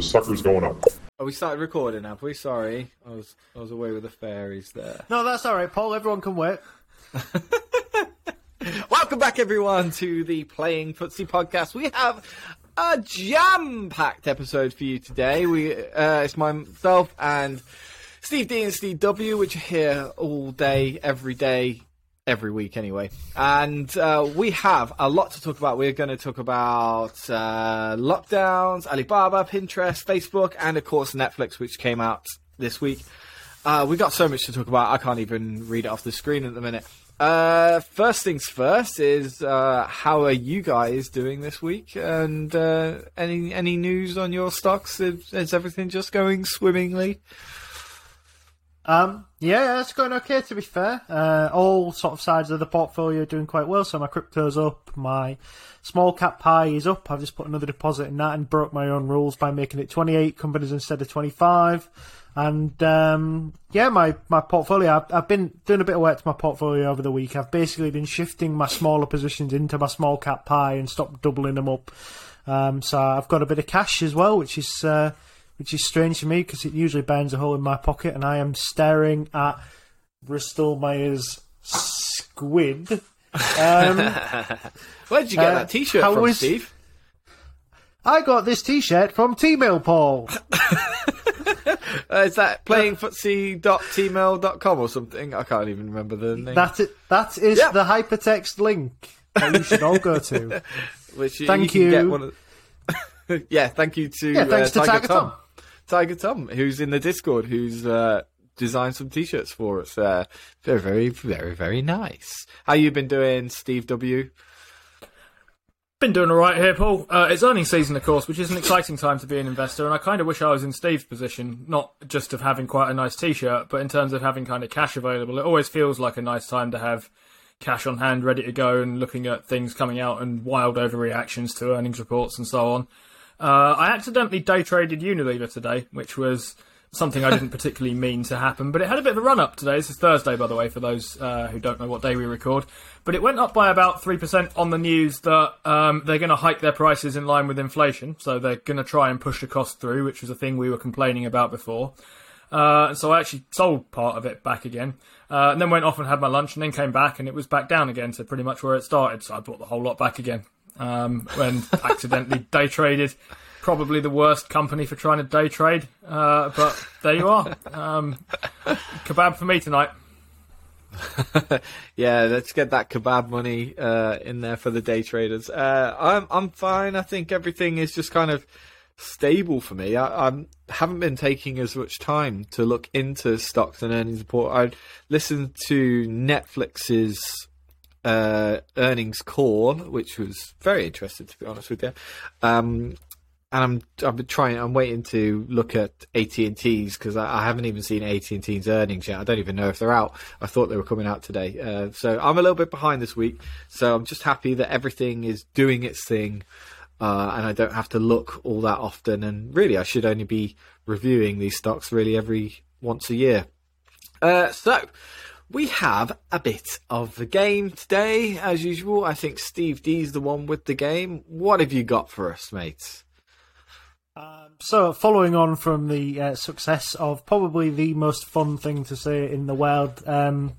The sucker's going up. Oh, we started recording, have we? Sorry, I was I was away with the fairies there. No, that's all right, Paul. Everyone can wait. Welcome back, everyone, to the Playing Footsie podcast. We have a jam-packed episode for you today. We uh, it's myself and Steve D and Steve W, which are here all day, every day, every week anyway. And uh, we have a lot to talk about. We're going to talk about uh, lockdowns, Alibaba, Pinterest, Facebook, and of course Netflix, which came out this week. Uh, we got so much to talk about. I can't even read it off the screen at the minute. Uh, first things first is uh, how are you guys doing this week? And uh, any any news on your stocks? Is, is everything just going swimmingly? Um, yeah, it's going okay to be fair. Uh, all sort of sides of the portfolio are doing quite well. So my crypto's up, my small cap pie is up. I've just put another deposit in that and broke my own rules by making it 28 companies instead of 25. And um, yeah, my, my portfolio, I've, I've, been doing a bit of work to my portfolio over the week. I've basically been shifting my smaller positions into my small cap pie and stopped doubling them up. Um, so I've got a bit of cash as well, which is uh, which is strange to me because it usually burns a hole in my pocket, and I am staring at Bristol Myers Squibb. Um, Where did you get uh, that T-shirt from. Steve? I got this T-shirt from Teemill, Paul. uh, is that playingfootsie.teemill.com or something? I can't even remember the name. That is, that is yep. the hypertext link that you should all go to. Which thank you. you. Of... yeah, thank you to, yeah, thanks uh, to Tiger, Tiger Tom. Tom. Tiger Tom, who's in the Discord, who's uh, designed some t-shirts for us. Uh, very, very, very, very nice. How you been doing, Steve W? Been doing all right here, Paul. Uh, it's earnings season, of course, which is an exciting time to be an investor, and I kind of wish I was in Steve's position, not just of having quite a nice T-shirt, but in terms of having kind of cash available. It always feels like a nice time to have cash on hand, ready to go, and looking at things coming out and wild overreactions to earnings reports and so on. Uh, I accidentally day traded Unilever today, which was something I didn't particularly mean to happen, but it had a bit of a run up today. This is Thursday, by the way, for those uh, who don't know what day we record. But it went up by about 3% on the news that um, they're going to hike their prices in line with inflation. So they're going to try and push the cost through, which was a thing we were complaining about before. Uh, so I actually sold part of it back again. Uh, and then went off and had my lunch and then came back and it was back down again to pretty much where it started. So I bought the whole lot back again um, when accidentally day traded. Probably the worst company for trying to day trade, uh, but there you are. Um, kebab for me tonight. yeah, let's get that kebab money uh, in there for the day traders. Uh, I'm I'm fine. I think everything is just kind of stable for me. I, I haven't been taking as much time to look into stocks and earnings report. I listened to Netflix's uh, earnings call, which was very interesting to be honest with you. Um, and I'm been trying. I'm waiting to look at AT and T's because I, I, haven't even seen AT and T's earnings yet. I don't even know if they're out. I thought they were coming out today. Uh, so I'm a little bit behind this week. So I'm just happy that everything is doing its thing, uh, and I don't have to look all that often. And really, I should only be reviewing these stocks really every once a year. Uh, so we have a bit of the game today, as usual. I think Steve D's the one with the game. What have you got for us, mates? Um, so, following on from the uh, success of probably the most fun thing to say in the world, um,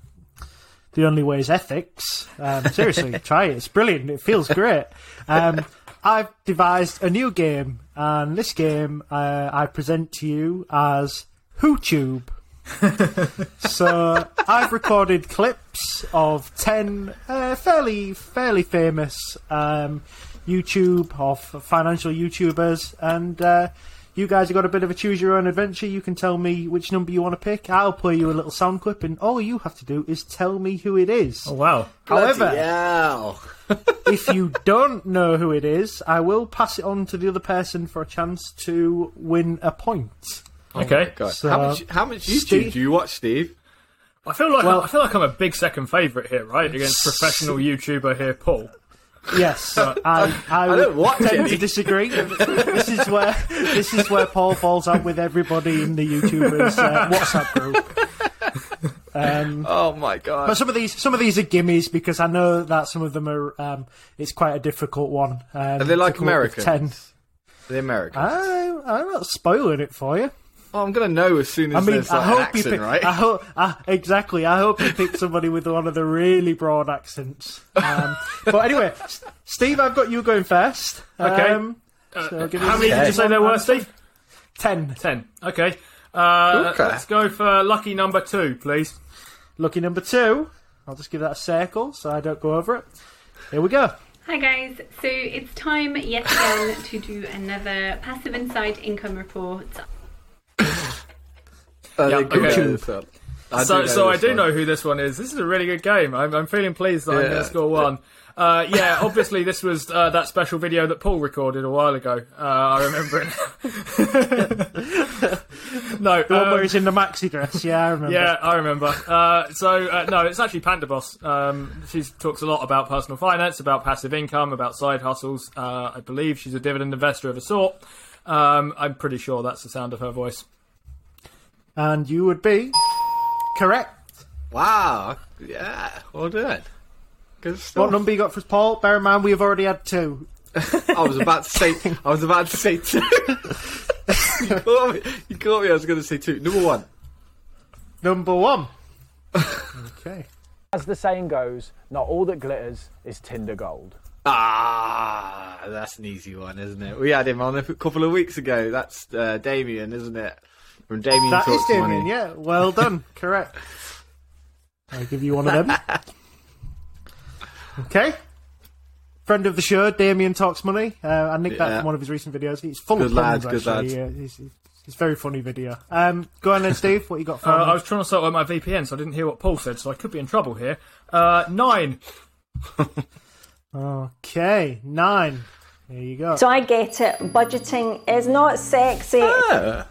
the only way is ethics. Um, seriously, try it. It's brilliant. It feels great. Um, I've devised a new game, and this game uh, I present to you as WhoTube. so I've recorded clips of ten uh, fairly fairly famous um, YouTube of financial YouTubers, and uh, you guys have got a bit of a choose your own adventure. You can tell me which number you want to pick. I'll play you a little sound clip, and all you have to do is tell me who it is. Oh wow. However, yeah. if you don't know who it is, I will pass it on to the other person for a chance to win a point. Okay. God. So, how much? How much YouTube Steve- do you watch, Steve? I feel like Well- I feel like I'm a big second favourite here, right? Against professional YouTuber here, Paul. Yes, I, I, I would don't tend any. to disagree. this is where this is where Paul falls out with everybody in the YouTubers uh, WhatsApp group. Um, Oh my god! but some of these some of these are gimmies because I know that some of them are. Um, it's quite a difficult one. Um, Are they like to come up with Americans? Ten. The Americans. I, I'm not spoiling it for you. Oh, I'm gonna know as soon as I mean, there's I hope an you accent, pick. right? I hope uh, exactly. I hope you pick somebody with one of the really broad accents. Um, but anyway, S- Steve, I've got you going first. Okay. Um, so give How us- many did you say there were, Steve? Ten. Ten. Okay. Uh, Okay. Let's go for lucky number two, please. Lucky number two. I'll just give that a circle so I don't go over it. Here we go. Hi guys, so it's time yet again to do another passive inside income report. Uh, Yeah, okay. do. I so, do so I do one. know who this one is. This is a really good game. I'm, I'm feeling pleased that I'm going to score one. Uh, yeah, obviously this was uh, that special video that Paul recorded a while ago. Uh, I remember it. no, The one um, where he's in the maxi dress. Yeah, I remember. Yeah, I remember. Uh, so uh, no, it's actually Panda Boss. Um, she talks a lot about personal finance, about passive income, about side hustles. Uh, I believe she's a dividend investor of a sort. Um, I'm pretty sure that's the sound of her voice. And you would be correct. Wow. Yeah. Well done. Good stuff. What number you got for us, Paul? Bear in mind, we have already had two. I was about to say. I was about to say two. you, caught me, you caught me. I was going to say two. Number one. Number one. okay. As the saying goes, not all that glitters is Tinder gold. Ah, that's an easy one, isn't it? We had him on a couple of weeks ago. That's uh, Damien, isn't it? From Damien That is Talks Damien, Money. yeah. Well done. Correct. I'll give you one of them. Okay. Friend of the show, Damien Talks Money. Uh, I nicked that Yeah. from one of his recent videos. He's full Good of puns, lad, good actually. lad. Yeah, he's, he's a very funny video. Um, go on then, Steve. What you got for Uh, me? I was trying to sort out my VPN, so I didn't hear what Paul said, so I could be in trouble here. Uh, nine. Okay, nine. There you go. So I get it. Budgeting is not sexy. Yeah.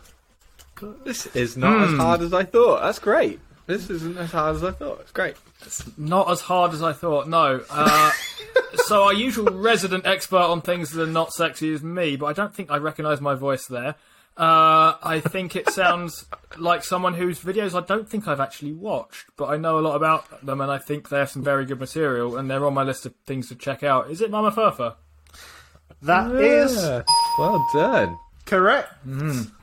This is not as hard as I thought. That's great. This isn't as hard as I thought. It's great. It's Not as hard as I thought. No. Uh, so our usual resident expert on things that are not sexy is me, but I don't think I recognise my voice there. Uh, I think it sounds like someone whose videos I don't think I've actually watched, but I know a lot about them, and I think they have some very good material, and they're on my list of things to check out. Is it Mama Furfa? That is Well done. correct.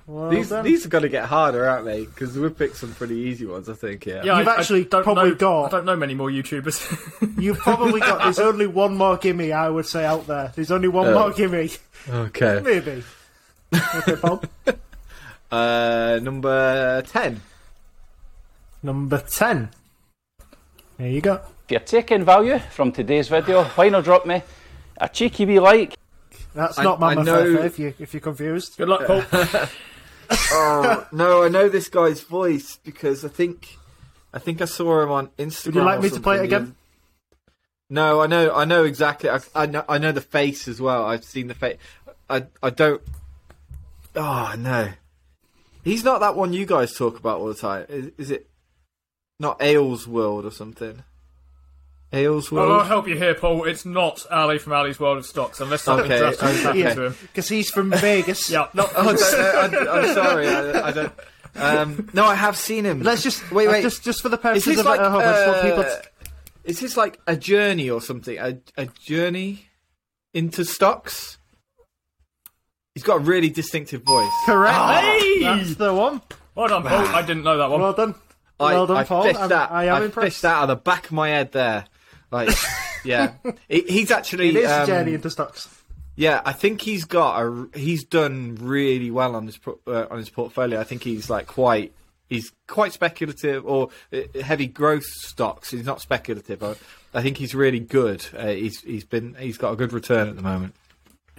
Well These done. these are going to get harder, aren't they? Because we've picked some pretty easy ones, I think. Yeah. Yeah, You've I, I actually don't probably know, got- I don't know many more YouTubers. You've probably got. There's only one more gimme, I would say, out there. There's only one Oh. more gimme. Okay. Maybe. Okay, Paul. Uh, number ten. Number 10. There you go. If you're taking value from today's video, why not drop me a cheeky wee like? That's I- not Mama I know- if, you, if you're confused. Good luck, Paul. Oh no, I know this guy's voice because I think I think I saw him on Instagram. Would you like me to play it again? No, I know, I know exactly. I, I know, I know the face as well. I've seen the face. I, I don't. Oh no, he's not that one you guys talk about all the time. Is, is it not Ali's World or something? Ali's Well, I'll help you here, Paul. It's not Ali from Ali's World of Stocks, unless something Okay, drastic okay. happened Yeah. to him. Because he's from Vegas. Yeah. Not Oh, I am sorry. I, I don't. Um, no, I have seen him. Let's just wait, uh, wait. Just, just for the Is purposes this of like it, I hope I just want people uh, to- is this like a journey or something? A a journey into stocks? He's got a really distinctive voice. correct. Hey! That's the one. Well done, Paul. I didn't know that one. Well done. I, well done, I Paul. fished I'm- that. I am I impressed. fished that out of the back of my head there. Like, yeah, He- he's actually. It is um, a journey into stocks. Yeah, I think he's got a. He's done really well on his uh, on his portfolio. I think he's like quite. He's quite speculative or uh, heavy growth stocks. He's not speculative. I, I think he's really good. Uh, he's he's been he's got a good return at the moment.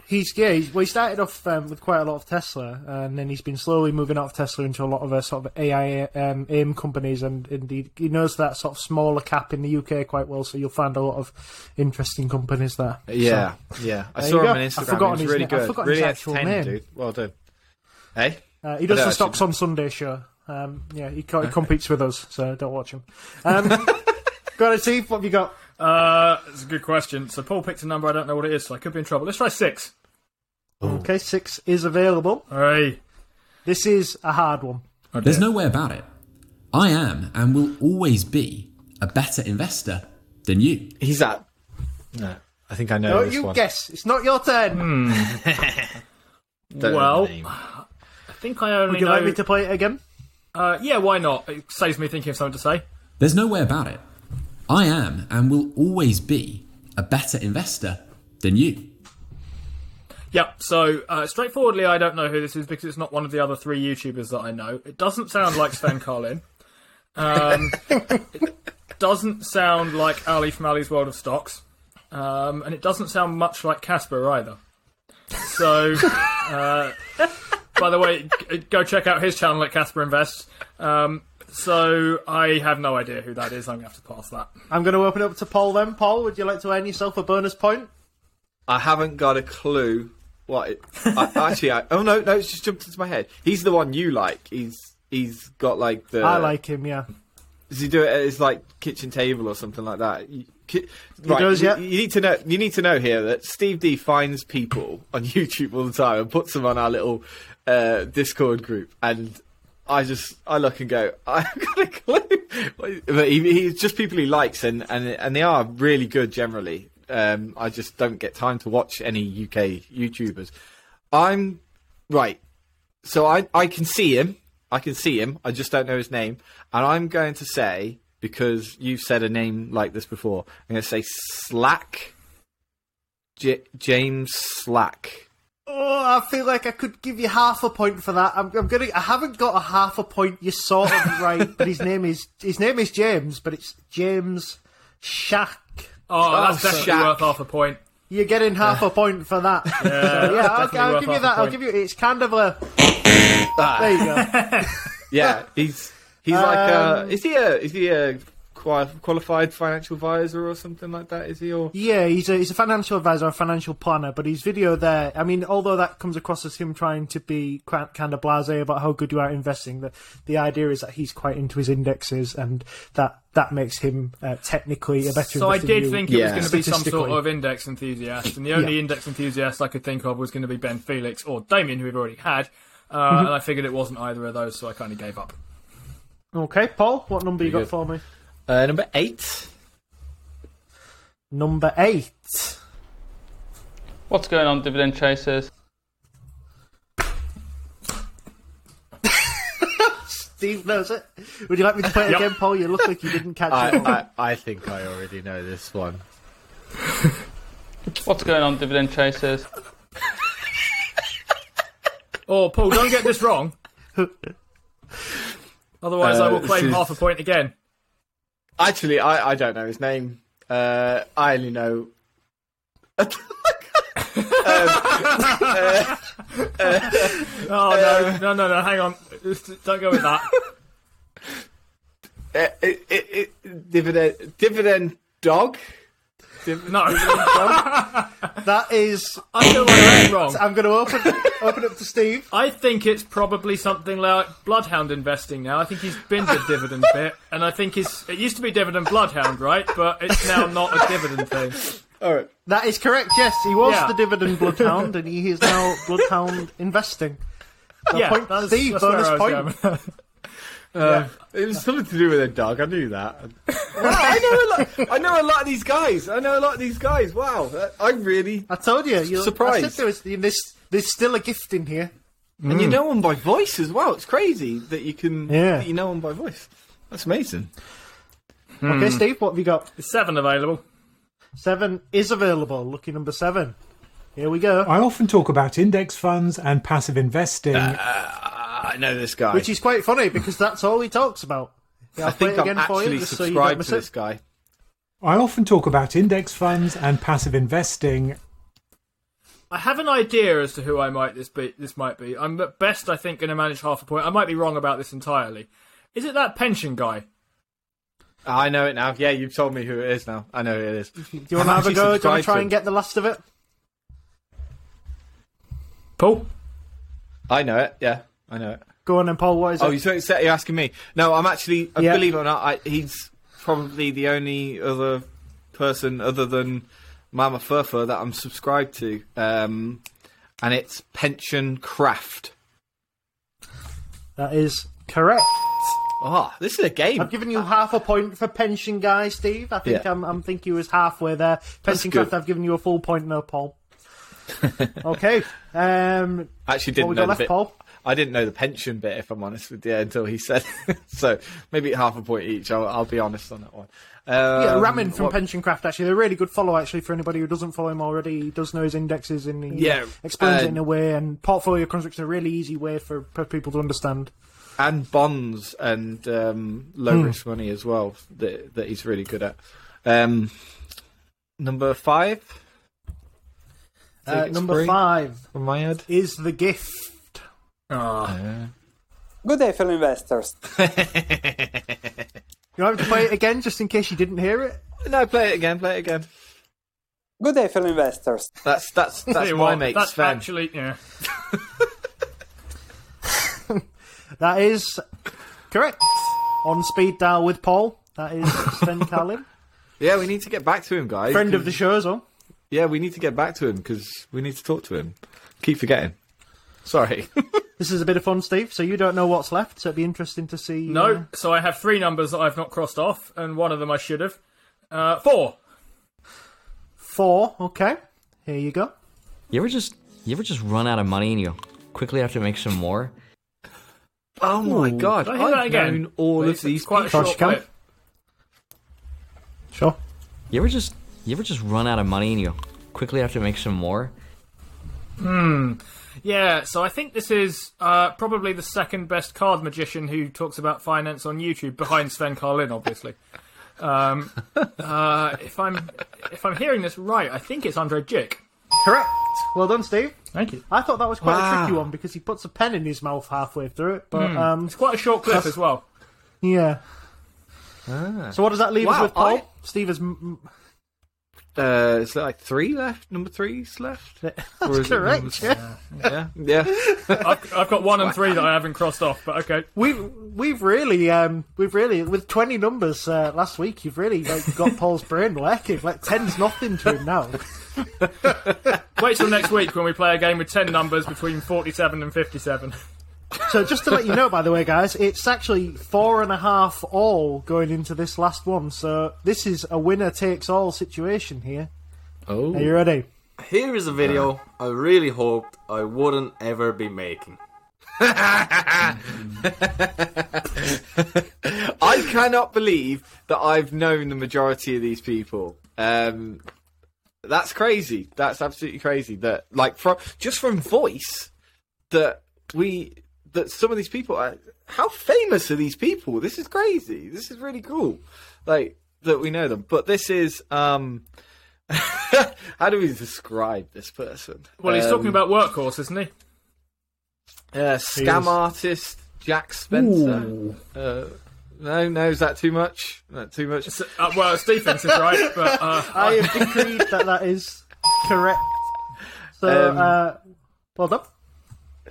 He's yeah. He's, well, he started off um, with quite a lot of Tesla, and then he's been slowly moving out of Tesla into a lot of uh, sort of AI um, AIM companies, and indeed he knows that sort of smaller cap in the UK quite well. So you'll find a lot of interesting companies there. Yeah, yeah. I saw him go. on I've Instagram. forgotten He his really na- I've good. forgotten Really his actual name. dude. Well done. Hey? Uh, he does the Stocks on Sunday show. Um, yeah, he, he competes with us, so don't watch him. Um, go on, Steve. What have you got? Uh, it's a good question. So Paul picked a number. I don't know what it is, so I could be in trouble. Let's try six. Okay, six is available. Hey. This is a hard one. There's no way about it. I am and will always be a better investor than you. He's at. No. I think I know Don't this you one. guess? It's not your turn. Don't know Well, name. I think I only Would you know. like me to play it again? uh, yeah, why not? It saves me thinking of something to say. There's no way about it. I am and will always be a better investor than you. Yep. So uh, straightforwardly, I don't know who this is because it's not one of the other three YouTubers that I know. It doesn't sound like Sven Carlin. Um, it doesn't sound like Ali from Ali's World of Stocks, um, and it doesn't sound much like Casper either. So, uh, by the way, g- go check out his channel at Casper Invests. Um, so I have no idea who that is. I'm gonna have to pass that. I'm going to open it up to Paul then. Paul, would you like to earn yourself a bonus point? I haven't got a clue what it. I, actually, I, oh no, no, it's just jumped into my head. He's the one you like. He's he's got like the. I like him, yeah. Does he do it at his like kitchen table or something like that? You, ki- right, does, you- yeah. You need to know. You need to know here that Steve D finds people on YouTube all the time and puts them on our little uh, Discord group, and I just I look and go, I've got a clue. But he, he's just people he likes, and, and and they are really good generally. Um, I just don't get time to watch any UK YouTubers. I'm right. So I I can see him. I can see him. I just don't know his name. And I'm going to say because you've said a name like this before. I'm going to say Slack. J- James Slack. Oh, I feel like I could give you half a point for that. I'm, I'm gonna. I haven't got a half a point. You're sort of right, but his name is his name is James, but it's James Shack. Oh, that's Oh, definitely Shack. worth half a point. You're getting half a point for that. Yeah, so, yeah I'll, definitely I'll give you that. I'll give you. It's kind of a. There you go. Yeah, he's he's like uh, Um, is he a is he a qual- qualified financial advisor or something like that? Is he or Yeah, he's a he's a financial advisor, a financial planner. But his video there, I mean, although that comes across as him trying to be quite, kind of blasé about how good you are at investing, the the idea is that he's quite into his indexes, and that that makes him uh, technically a better. So I investor than did you. think it was going to be some sort of index enthusiast, and the only Yeah. index enthusiast I could think of was going to be Ben Felix or Damien, who we've already had. Uh, Mm-hmm. And I figured it wasn't either of those, so I kind of gave up. Okay, Paul, what number you got good. for me? Uh, number eight? Number eight. What's going on, dividend chasers? Steve knows it. Would you like me to play it Yep. again, Paul? You look like you didn't catch I, it. I I think I already know this one. What's going on, dividend chasers? Oh, Paul, don't get this wrong. Otherwise, I Uh, will claim is- half a point again. Actually, I I don't know his name. Uh, I only know. Oh, no, no, no, no, hang on. Don't go with that. Uh, it, it, it, dividend dividend dog. Div- No. That is. I feel like I'm wrong. I'm going to open open up to Steve. I think it's probably something like Bloodhound investing now. I think he's been the dividend bit, and I think he's. It used to be dividend Bloodhound, right? But it's now not a dividend thing. All right. That is correct. Yes, he was Yeah. the dividend bloodhound, and he is now bloodhound investing. So yeah, point that's, Steve, that's bonus point. Going. Uh, It was something to do with a dog. I knew that. Wow, I know a lot. I know a lot of these guys. I know a lot of these guys. Wow, uh, I really. I told you. You're, Surprised. I said there was, there's, there's still a gift in here. And you know them by voice as well. It's crazy that you can. Yeah. That you know them by voice. That's amazing. Okay, Steve, what have you got? There's seven available. Seven is available. Lucky number seven. Here we go. I often talk about index funds and passive investing. I know this guy. Which is quite funny because that's all he talks about. Yeah, I'll think I'm again actually just so subscribed miss to this it. guy. I often talk about index funds and passive investing. I have an idea as to who I might this be. This might be. I'm at best, I think, going to manage half a point. I might be wrong about this entirely. Is it that pension guy? I know it now. Yeah, you've told me who it is now. I know who it is. Do you want to have a go? Do you want to try and get the last of it? Paul? I know it. Yeah, I know it. Go on then, Paul. What is Oh, it? so you're asking me? No, I'm actually. Yeah. Believe it or not, I, he's probably the only other person other than Mama Furfur that I'm subscribed to, um, and it's Pension Craft. That is correct. Oh, this is a game. I've given you half a point for pension guy, Steve. I think Yeah. I'm, I'm think you was halfway there. Pension craft, I've given you a full point, no, Paul. okay. Um, actually didn't we know left. Paul? I didn't know the pension bit, if I'm honest with you, until he said. so maybe half a point each. I'll, I'll be honest on that one. Yeah, Um, Ramin from what- Pension Craft. Actually, they're a really good follow. Actually, for anybody who doesn't follow him already, he does know his indexes and he Yeah, explains it uh, in a way. And portfolio construction is a really easy way for, for people to understand. and bonds and um, low Hmm. risk money as well that that he's really good at. Um, number five. Uh, number five from my head. is the gift. Ah. Good day, fellow investors. You want me to play it again, just in case you didn't hear it? No, play it again. Play it again. Good day, fellow investors. That's that's that's my what, mate That's Sven. actually yeah. That is correct. On speed dial with Paul. That is Sven Carlin, Yeah, we need to get back to him, guys. friend of the show as well. Yeah, we need to get back to him because we need to talk to him. Keep forgetting. Sorry. This is a bit of fun, Steve. So you don't know what's left, so it'd be interesting to see. No, uh, so I have three numbers that I've not crossed off, and one of them I should have. Uh, four. four. Okay, here you go. You ever just you ever just run out of money and you quickly have to make some more? oh my god! I hear that I've again? known all of these quite a short you can. clip. Sure. You ever just you ever just run out of money and you quickly have to make some more? Yeah, so I think this is uh, probably the second best card magician who talks about finance on YouTube, behind Sven Carlin, obviously. Um, uh, if I'm if I'm hearing this right, I think it's Andrei Jikh. Correct. Well done, Steve. Thank you. I thought that was quite a Wow. tricky one because he puts a pen in his mouth halfway through it. But um, It's quite a short clip as well. yeah. So what does that leave us Wow, with, Paul? I- Steve has. m- m- Uh, is there like three left? Number three's left. Or That's is it correct. number- Yeah. Yeah, yeah. I've, I've got one and three that I haven't crossed off, but okay. We've we've really um we've really with twenty numbers uh, last week. You've really like got Paul's brain working. Like ten's nothing to him now. Wait till next week when we play a game with ten numbers between forty-seven and fifty-seven. So just to let you know, by the way, guys, it's actually four and a half all going into this last one. So this is a winner takes all situation here. Oh, Are you ready? Here is a video I really hoped I wouldn't ever be making. I cannot believe that I've known the majority of these people. Um, that's crazy. That's absolutely crazy. That like from just from voice that we that some of these people are, how famous are these people? This is crazy. This is really cool. Like that we know them. But this is um how do we describe this person? Well, he's Um, talking about workhorse, isn't he? uh, scam is. artist Jack Spencer. Uh, no, no, is that too much? That too much? Uh, well, it's defensive, right, but uh, I have decreed that that is correct. So, Um, uh, well done.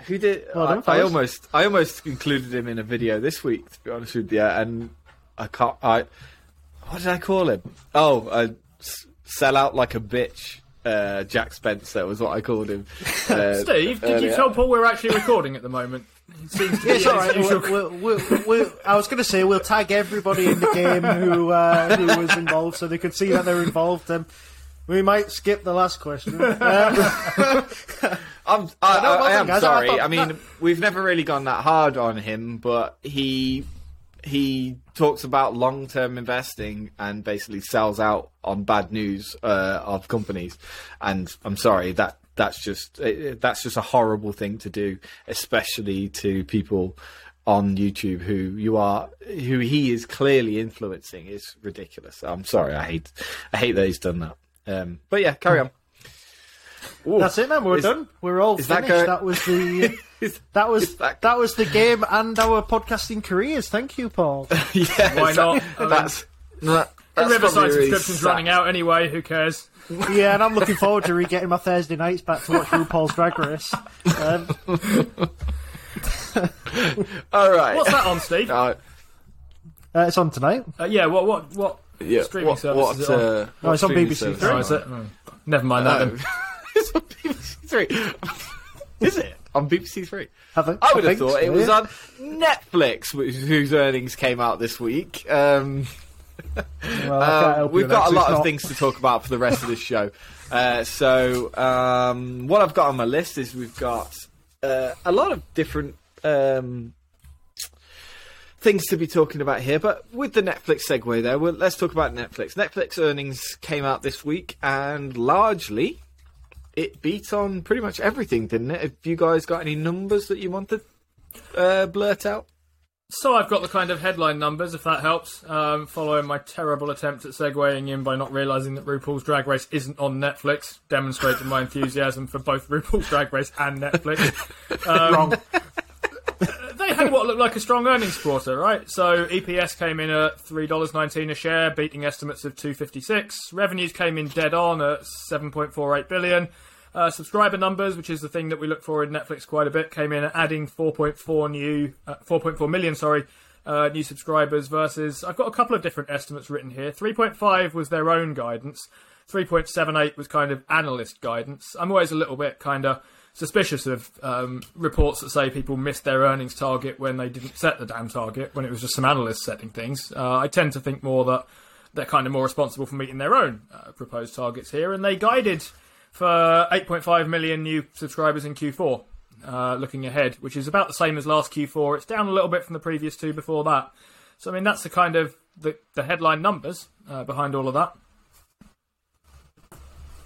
Who did? Well done, I, I almost, I almost included him in a video this week. To be honest with you, and I can't. I what did I call him? Oh, uh, s- sell out like a bitch. Uh, Jack Spencer was what I called him. Uh, Steve, did you tell Paul we're actually recording at the moment? It seems to be It's all right. We'll, we'll, we'll, we'll, I was going to say we'll tag everybody in the game who uh, who was involved, so they could see that they're involved. Um, we might skip the last question. Um, I'm, I, no, I, I am guys. I sorry. thought I, mean, that- we've never really gone that hard on him, but he he talks about long term investing and basically sells out on bad news uh, of companies. And I'm sorry that that's just that's just a horrible thing to do, especially to people on YouTube who you are who he is clearly influencing is ridiculous. I'm sorry. I hate I hate that he's done that. Um, but yeah, carry on. Ooh. That's it, man. We're Is- done. We're all finished. that That, was the that was that... was the game and our podcasting careers. Thank you, Paul. yeah, Why not? I mean, That's that, the that's Riverside probably really subscription's sad. running out anyway. Who cares? yeah, and I'm looking forward to re-getting my Thursday nights back to watch RuPaul's Drag Race. Um, All right. What's that on, Steve? Uh, uh, it's on tonight. Uh, yeah. What? What? What? yeah. streaming what, service what, is it on? uh, Oh, what it's on BBC Three. Oh, is it? Oh, Never mind that. It's on BBC Three. Is it on BBC Three? Have I, I would have thought so, it was yeah. on Netflix, which, whose earnings came out this week. Um, Well, I you we've got a lot of things to talk about for the rest of this show. Uh, so, um, what I've got on my list is we've got uh, a lot of different um, things to be talking about here. But with the Netflix segue there, well, let's talk about Netflix. Netflix earnings came out this week, and largely it beat on pretty much everything, didn't it? Have you guys got any numbers that you want to uh, blurt out? So I've got the kind of headline numbers, if that helps. Um, following my terrible attempt at segueing in by not realising that RuPaul's Drag Race isn't on Netflix, demonstrating my enthusiasm for both RuPaul's Drag Race and Netflix. Um, Wrong. They had what looked like a strong earnings quarter, right? So EPS came in at three dollars nineteen a share, beating estimates of two fifty six. Revenues came in dead on at seven point four eight billion. Uh, subscriber numbers, which is the thing that we look for in Netflix quite a bit, came in adding 4.4 new, uh, 4.4 million, sorry, uh, new subscribers versus I've got a couple of different estimates written here. 3.5 was their own guidance. 3.78 was kind of analyst guidance. I'm always a little bit kind of suspicious of um, reports that say people missed their earnings target when they didn't set the damn target, when it was just some analysts setting things. Uh, I tend to think more that they're kind of more responsible for meeting their own uh, proposed targets here, and they guided for 8.5 million new subscribers in Q4. Uh, looking ahead, which is about the same as last Q4. It's down a little bit from the previous two before that. So I mean, that's the kind of the, the headline numbers uh, behind all of that.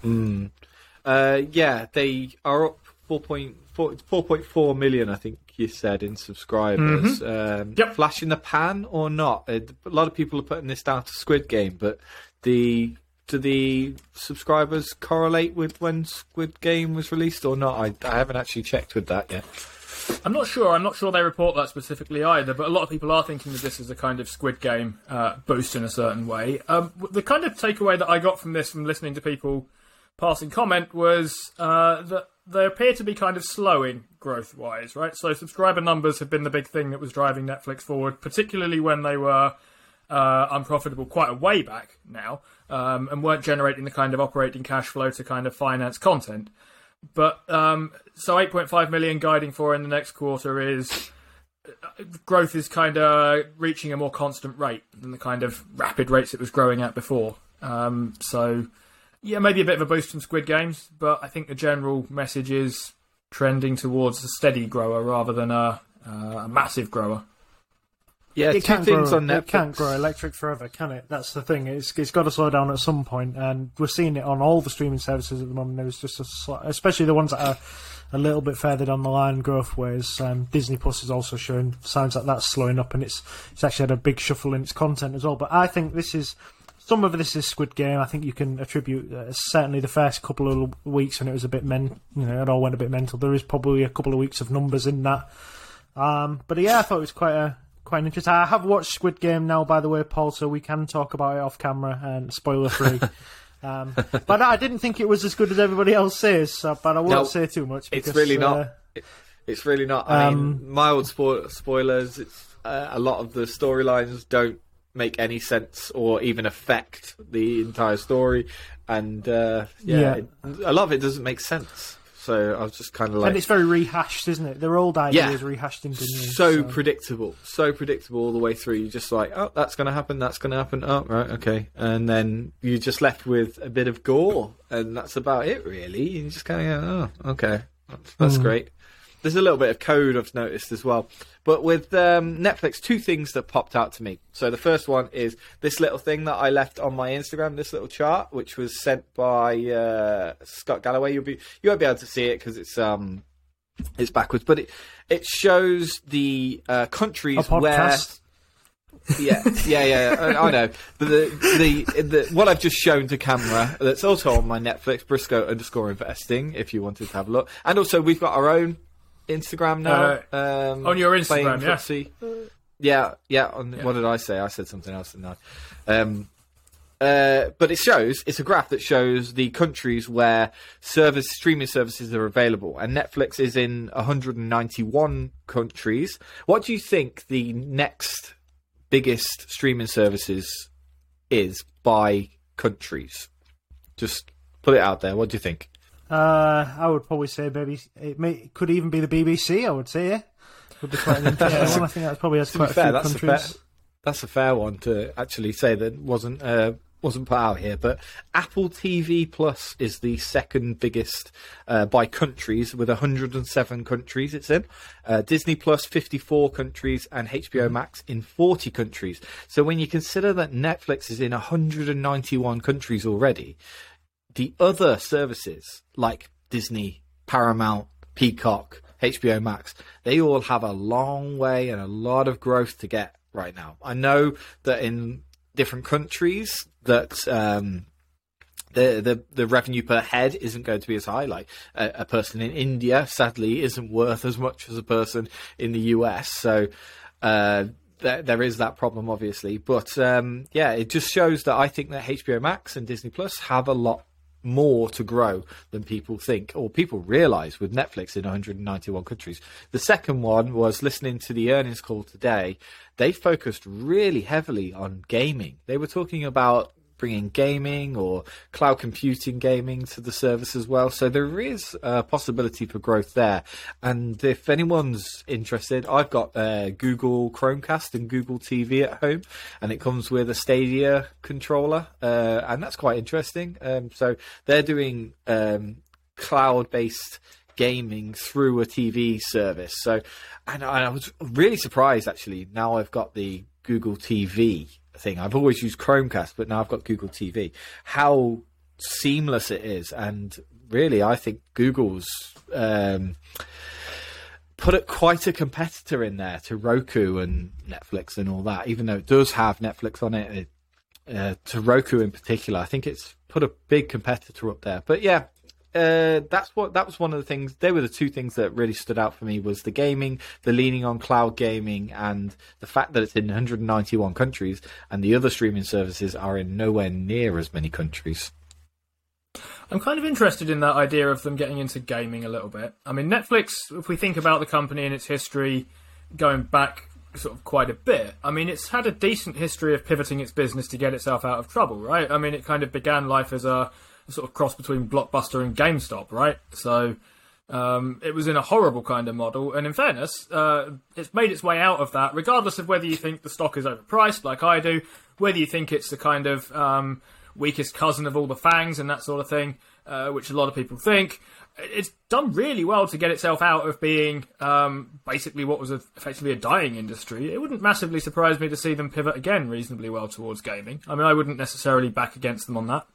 Mm. Yeah, they are 4.4, 4.4 million, I think you said, in subscribers. Um, Yep. Flash in the pan or not? Uh, A lot of people are putting this down to Squid Game, but the do the subscribers correlate with when Squid Game was released or not? I, I haven't actually checked with that yet. I'm not sure. I'm not sure they report that specifically either, but a lot of people are thinking that this is a kind of Squid Game uh, boost in a certain way. Um, the kind of takeaway that I got from this, from listening to people passing comment, was uh, that they appear to be kind of slowing growth wise, right? So subscriber numbers have been the big thing that was driving Netflix forward, particularly when they were uh, unprofitable quite a way back now um, and weren't generating the kind of operating cash flow to kind of finance content. But um, so 8.5 million guiding for in the next quarter is uh, growth is kind of reaching a more constant rate than the kind of rapid rates it was growing at before. Um, so yeah, maybe a bit of a boost from Squid Games, but I think the general message is trending towards a steady grower rather than a, uh, a massive grower. Yeah, it two can't things grow, on It can't grow electric forever, can it? That's the thing. It's it's got to slow down at some point, and we're seeing it on all the streaming services at the moment. There's just a sli- especially the ones that are a little bit further down the line growth ways. Um, Disney Plus is also showing signs that that's slowing up, and it's it's actually had a big shuffle in its content as well. But I think this is. Some of this is Squid Game. I think you can attribute uh, certainly the first couple of weeks when it was a bit men, you know, it all went a bit mental. There is probably a couple of weeks of numbers in that. Um, but yeah, I thought it was quite a quite interesting. I have watched Squid Game now, by the way, Paul, so we can talk about it off camera and spoiler free. um, but I didn't think it was as good as everybody else says. So, but I won't No, say too much. Because, It's really uh, not. It- It's really not. I mean, Um, mild spo- spoilers. It's uh, a lot of the storylines don't make any sense or even affect the entire story, and uh, yeah, Yeah. It, a lot of it doesn't make sense. So I was just kind of like, and it's very rehashed, isn't it? Their old ideas Yeah. rehashed into new. so predictable, so predictable all the way through. You're just like, oh, that's going to happen, that's going to happen. Oh, right, okay, and then you're just left with a bit of gore, and that's about it, really. You just kind of go, oh, okay, that's, that's Hmm. great. There's a little bit of code I've noticed as well, but with um, Netflix, two things that popped out to me. So the first one is this little thing that I left on my Instagram, this little chart, which was sent by uh, Scott Galloway. You'll be you won't be able to see it because it's um it's backwards, but it it shows the uh, countries where yeah, yeah, yeah. I, I know. But the, the the what I've just shown to camera that's also on my Netflix Briscoe underscore investing. If you wanted to have a look, and also we've got our own Instagram now. um, on your Instagram, yeah. footsie. Yeah, yeah. On, What did I say? I said something else, didn't I? Um, uh, but it shows it's a graph that shows the countries where service streaming services are available, and Netflix is in 191 countries. What do you think the next biggest streaming services is by countries? Just put it out there. What do you think? Uh, I would probably say maybe it may it could even be the BBC. I would say yeah. Would be quite an interesting one. I think that probably has quite a fair, few that's a countries. fair, that's a fair one to actually say that wasn't uh, wasn't put out here. But Apple TV Plus is the second biggest uh, by countries, with 107 countries it's in. Uh, Disney Plus 54 countries, and HBO Max in 40 countries. So when you consider that Netflix is in 191 countries already, the other services like Disney, Paramount, Peacock, HBO Max, they all have a long way and a lot of growth to get right now. I know that in different countries that um, the, the the revenue per head isn't going to be as high. Like a, a person in India, sadly, isn't worth as much as a person in the US. So. Uh, there, there is that problem, obviously, but um, yeah, it just shows that I think that HBO Max and Disney Plus have a lot more to grow than people think or people realize with Netflix in 191 countries. The second one was listening to the earnings call today. They focused really heavily on gaming. They were talking about bringing gaming or cloud computing gaming to the service as well. So there is a possibility for growth there. And if anyone's interested, I've got uh, Google Chromecast and Google TV at home, and it comes with a Stadia controller, uh, and that's quite interesting. Um, so they're doing um, cloud-based gaming through a TV service. So, and I was really surprised actually. Now I've got the Google TV thing. I've always used Chromecast, but now I've got Google TV. How seamless it is, and really, I think Google's um, put it quite a competitor in there to Roku and Netflix and all that. Even though it does have Netflix on it, it uh, to Roku in particular, I think it's put a big competitor up there. But yeah, uh, that's what that was one of the things. They were the two things that really stood out for me was the gaming, the leaning on cloud gaming, and the fact that it's in 191 countries, and the other streaming services are in nowhere near as many countries. I'm kind of interested in that idea of them getting into gaming a little bit. I mean, Netflix, if we think about the company and its history going back sort of quite a bit, I mean, it's had a decent history of pivoting its business to get itself out of trouble, right? I mean, it kind of began life as a, sort of cross between Blockbuster and GameStop, right? So um, it was in a horrible kind of model, and in fairness, uh, it's made its way out of that, regardless of whether you think the stock is overpriced, like I do, whether you think it's the kind of um, weakest cousin of all the FAANGs and that sort of thing, uh, which a lot of people think. It's done really well to get itself out of being um, basically what was a, effectively a dying industry. It wouldn't massively surprise me to see them pivot again reasonably well towards gaming. I mean, I wouldn't necessarily back against them on that.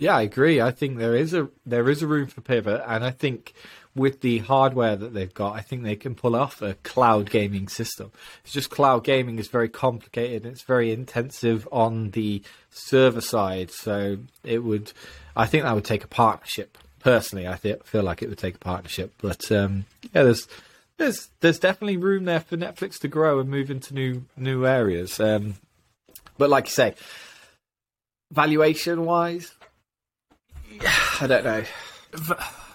Yeah, I agree. I think there is a there is a room for pivot, and I think with the hardware that they've got, I think they can pull off a cloud gaming system. It's just cloud gaming is very complicated. It's very intensive on the server side, so it would. I think that would take a partnership. Personally, I th- feel like it would take a partnership, but um, yeah, there's there's there's definitely room there for Netflix to grow and move into new new areas. Um, but like you say, valuation wise, I don't know.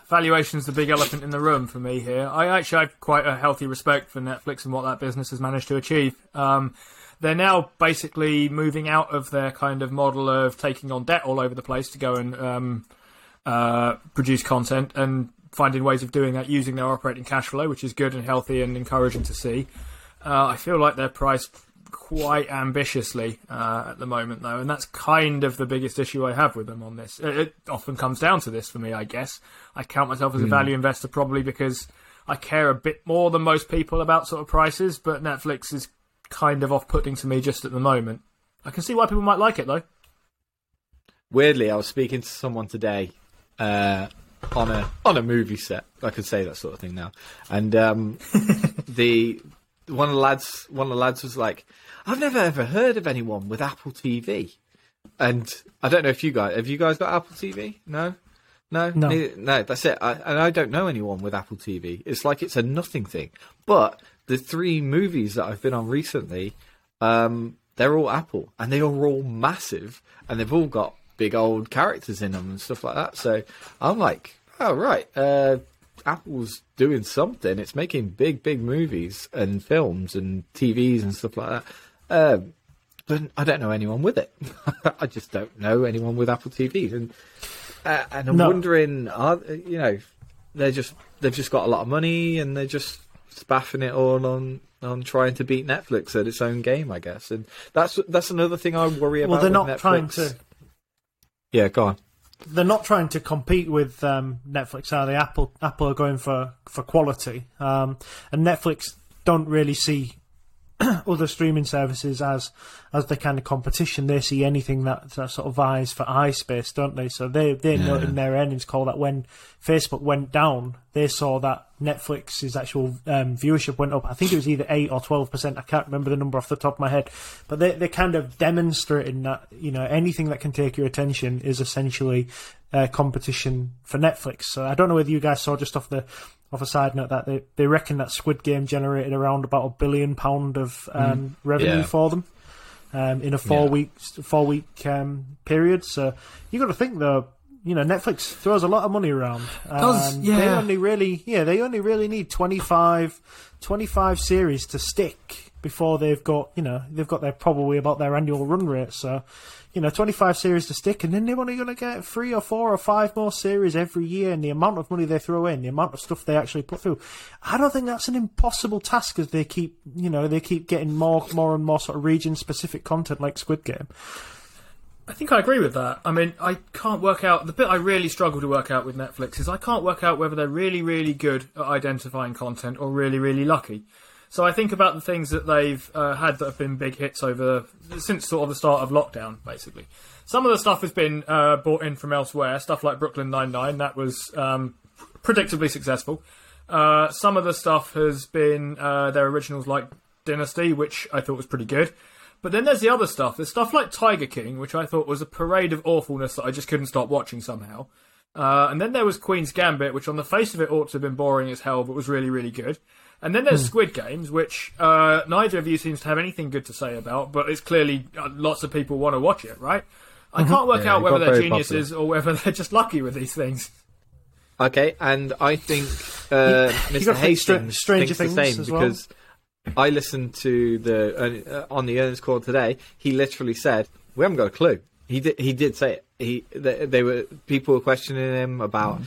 Valuation's the big elephant in the room for me here. I actually have quite a healthy respect for Netflix and what that business has managed to achieve. Um, they're now basically moving out of their kind of model of taking on debt all over the place to go and um, uh, produce content and finding ways of doing that using their operating cash flow, which is good and healthy and encouraging to see. Uh, I feel like they're priced quite ambitiously uh, at the moment, though, and that's kind of the biggest issue I have with them on this. It, it often comes down to this for me, I guess. I count myself as a Mm. value investor probably because I care a bit more than most people about sort of prices, but Netflix is kind of off putting to me just at the moment. I can see why people might like it, though. Weirdly, I was speaking to someone today uh, on a on a movie set. I could say that sort of thing now, and um, the one of the lads, one of the lads was like, "I've never ever heard of anyone with Apple TV," and I don't know if you guys have you guys got Apple TV? No, no, No. Neither- no. That's it. I, and I don't know anyone with Apple TV. It's like it's a nothing thing. But the three movies that I've been on recently, um, they're all Apple, and they are all massive, and they've all got big old characters in them and stuff like that. So I'm like, oh right, uh, Apple's doing something. It's making big, big movies and films and TVs and stuff like that. Um, but I don't know anyone with it. I just don't know anyone with Apple TVs, and uh, and I'm No. wondering, are you know, they're just they've just got a lot of money and they're just spaffing it all on on trying to beat Netflix at its own game, I guess. And that's that's another thing I worry about. Well, they're not Netflix. trying to. Yeah, go on. They're not trying to compete with um, Netflix, are they? Apple, Apple are going for for quality, um, and Netflix don't really see other streaming services as as the kind of competition. They see anything that, that sort of vies for eye space, don't they? So they they Yeah. note in their earnings call that when Facebook went down, they saw that Netflix's actual um, viewership went up. I think it was either eight or twelve percent. I can't remember the number off the top of my head, but they they kind of demonstrating that you know anything that can take your attention is essentially uh, competition for Netflix. So I don't know whether you guys saw just off the off a side note that they, they reckon that Squid Game generated around about a billion pound of um, Mm. revenue Yeah. for them um, in a four Yeah. weeks four week um, period. So you got to think though. You know, Netflix throws a lot of money around. Does, and They only really, yeah, they only really need 25, 25 series to stick before they've got, you know, they've got their probably about their annual run rate. So, you know, 25 series to stick, and then they're only going to get three or four or five more series every year. And the amount of money they throw in, the amount of stuff they actually put through, I don't think that's an impossible task as they keep, you know, they keep getting more, more and more sort of region specific content like Squid Game. I think I agree with that. I mean, I can't work out the bit I really struggle to work out with Netflix is I can't work out whether they're really, really good at identifying content or really, really lucky. So I think about the things that they've uh, had that have been big hits over since sort of the start of lockdown, basically. Some of the stuff has been uh, brought in from elsewhere, stuff like Brooklyn Nine Nine, that was um, predictably successful. Uh, some of the stuff has been uh, their originals like Dynasty, which I thought was pretty good. But then there's the other stuff. There's stuff like Tiger King, which I thought was a parade of awfulness that I just couldn't stop watching somehow. Uh, and then there was Queen's Gambit, which on the face of it ought to have been boring as hell, but was really, really good. And then there's Hmm. Squid Games, which uh, neither of you seems to have anything good to say about, but it's clearly uh, lots of people want to watch it, right? I Mm-hmm. can't work Yeah, out whether they're very geniuses or whether they're just lucky with these things. Okay, and I think uh, Mr. gotta Str- Hastings Stranger thinks the Things same as well. because I listened to the uh, on the earnings call today. He literally said, "We haven't got a clue." He did. He did say it. He they, they were people were questioning him about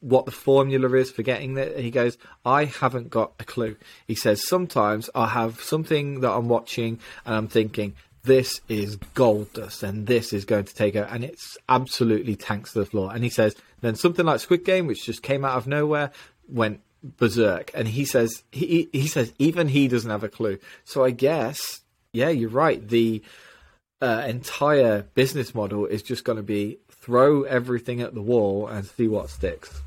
what the formula is for getting it. He goes, "I haven't got a clue." He says, "Sometimes I have something that I'm watching and I'm thinking." This is gold dust, and this is going to take over, and it's absolutely tanks to the floor. And he says, then something like Squid Game, which just came out of nowhere, went berserk. And he says, he he says even he doesn't have a clue. So I guess, yeah, you're right. The uh, entire business model is just going to be throw everything at the wall and see what sticks.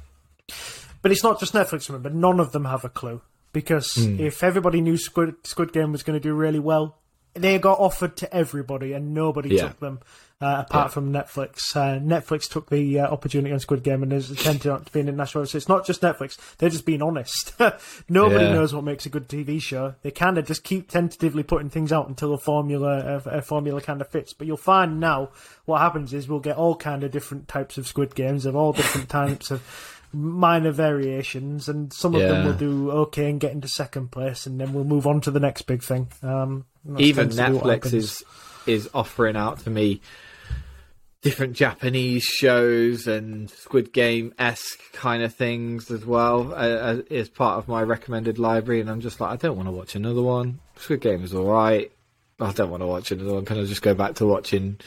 But it's not just Netflix, remember. None of them have a clue. Because Hmm. if everybody knew Squid, Squid Game was going to do really well, they got offered to everybody and nobody Yeah. took them uh, apart Yeah. from Netflix. Uh, Netflix took the uh, opportunity on Squid Game and has attempted not to be an international. So it's not just Netflix, they're just being honest. nobody Yeah. knows what makes a good TV show. They kind of just keep tentatively putting things out until a formula, a, a formula kind of fits. But you'll find now what happens is we'll get all kind of different types of Squid Games of all different types of minor variations, and some of them will do okay and get into second place, and then we'll move on to the next big thing. Um, Even Netflix is is offering out to me different Japanese shows and Squid Game esque kind of things as well uh, as part of my recommended library, and I'm just like, I don't want to watch another one. Squid Game is all right. I don't want to watch another one. Can I just go back to watching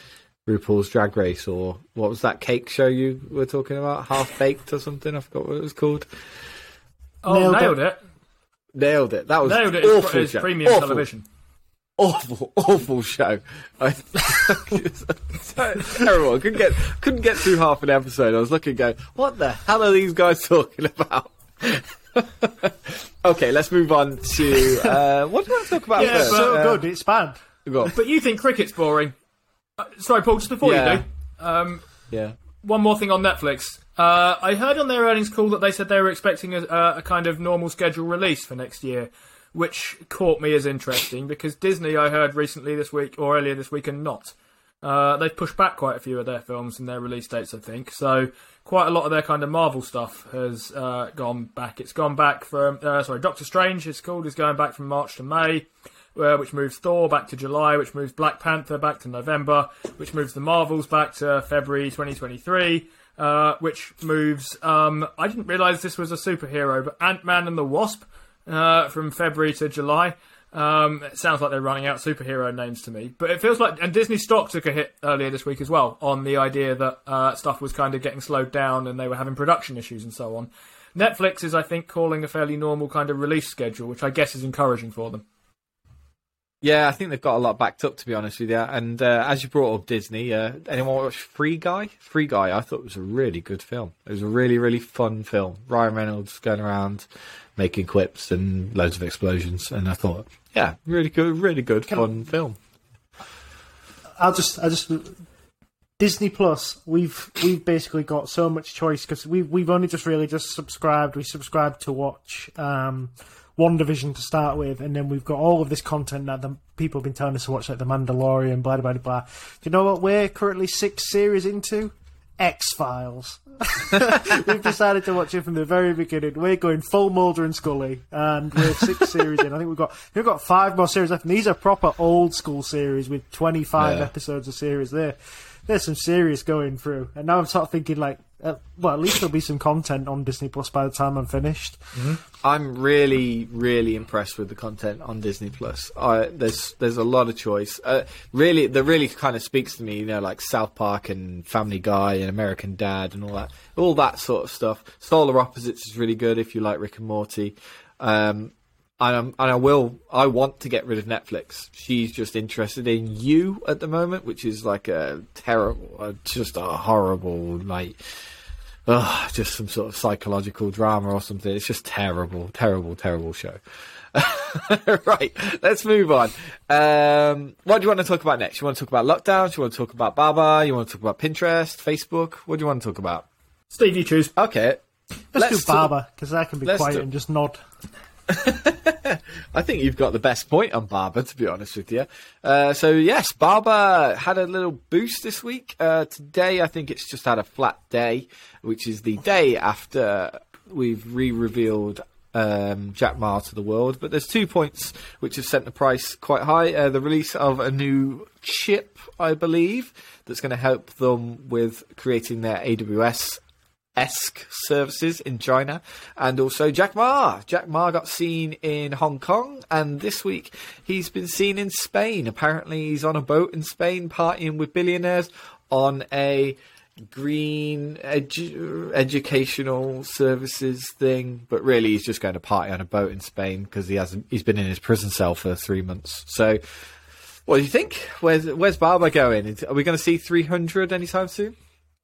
RuPaul's Drag Race or what was that cake show you were talking about? Half Baked or something? I forgot what it was called. Oh, Nailed nailed, it. it. Nailed it. That was Nailed it. awful. It's, show. it's premium Awful television. awful, awful show. I, terrible. I couldn't get couldn't get through half an episode. I was looking, going, "What the hell are these guys talking about?" okay, let's move on to uh, what do you want to talk about? Yeah, first? so Uh, good, it's bad. go. But you think cricket's boring? Uh, sorry, Paul. Just before Yeah. you do, um, Yeah. one more thing on Netflix. Uh, I heard on their earnings call that they said they were expecting a, a, a kind of normal schedule release for next year, which caught me as interesting because Disney, I heard recently this week or earlier this week, are not. Uh, they've pushed back quite a few of their films and their release dates, I think. So quite a lot of their kind of Marvel stuff has uh, gone back. It's gone back from uh, sorry, Doctor Strange. It's called is going back from March to May. Uh, which moves Thor back to July, which moves Black Panther back to November, which moves the Marvels back to February 2023, uh, which moves. Um, I didn't realise this was a superhero, but Ant Man and the Wasp uh, from February to July. Um, it sounds like they're running out superhero names to me, but it feels like. And Disney stock took a hit earlier this week as well on the idea that uh, stuff was kind of getting slowed down and they were having production issues and so on. Netflix is, I think, calling a fairly normal kind of release schedule, which I guess is encouraging for them. Yeah, I think they've got a lot backed up, to be honest with you. And uh, as you brought up Disney, uh, anyone watch Free Guy? Free Guy, I thought it was a really good film. It was a really, really fun film. Ryan Reynolds going around making quips and loads of explosions. And I thought, yeah, really good, really good, fun film. I'll just, I just Disney Plus. We've we've basically got so much choice because we we've only just really just subscribed. We subscribed to watch um, WandaVision to start with, and then we've got all of this content that the people have been telling us to watch, like The Mandalorian, blah blah blah blah. Do you know what we're currently six series into? X Files. We've decided to watch it from the very beginning. We're going full Mulder and Scully, and we're six series in. I think we've got we've got five more series left. And these are proper old school series with twenty five Yeah. episodes of series. There, there's some serious going through. And now I'm sort of thinking like, uh, well, at least there'll be some content on Disney Plus by the time I'm finished. I'm really, really impressed with the content on Disney Plus. I, there's there's a lot of choice. Uh, really, that really kind of speaks to me. You know, like South Park and Family Guy and American Dad and all that, all that sort of stuff. Solar Opposites is really good if you like Rick and Morty. Um, and, I'm, and I will. I want to get rid of Netflix. She's just interested in you at the moment, which is like a terrible, uh, just a horrible like Ugh, just some sort of psychological drama or something. It's just terrible, terrible, terrible show. right, let's move on. Um, what do you want to talk about next? You want to talk about lockdowns? You want to talk about Baba? You want to talk about Pinterest, Facebook? What do you want to talk about? Steve, you choose. Okay, Let's, Let's do talk- Baba because I can be let's quiet do- and just nod. I think you've got the best point on Baba, to be honest with you. Uh, so yes, Baba had a little boost this week. Uh, today, I think it's just had a flat day, which is the day after we've re-revealed um, Jack Ma to the world. But there's two points which have sent the price quite high. Uh, the release of a new chip, I believe, that's going to help them with creating their AWS esque services in China, and also Jack Ma. Jack Ma got seen in Hong Kong, and this week he's been seen in Spain. Apparently, he's on a boat in Spain partying with billionaires on a green edu- educational services thing, but really he's just going to party on a boat in Spain because he hasn't. He's been in his prison cell for three months. So. What do you think? Where's Where's Baba going? Are we going to see 300 anytime soon?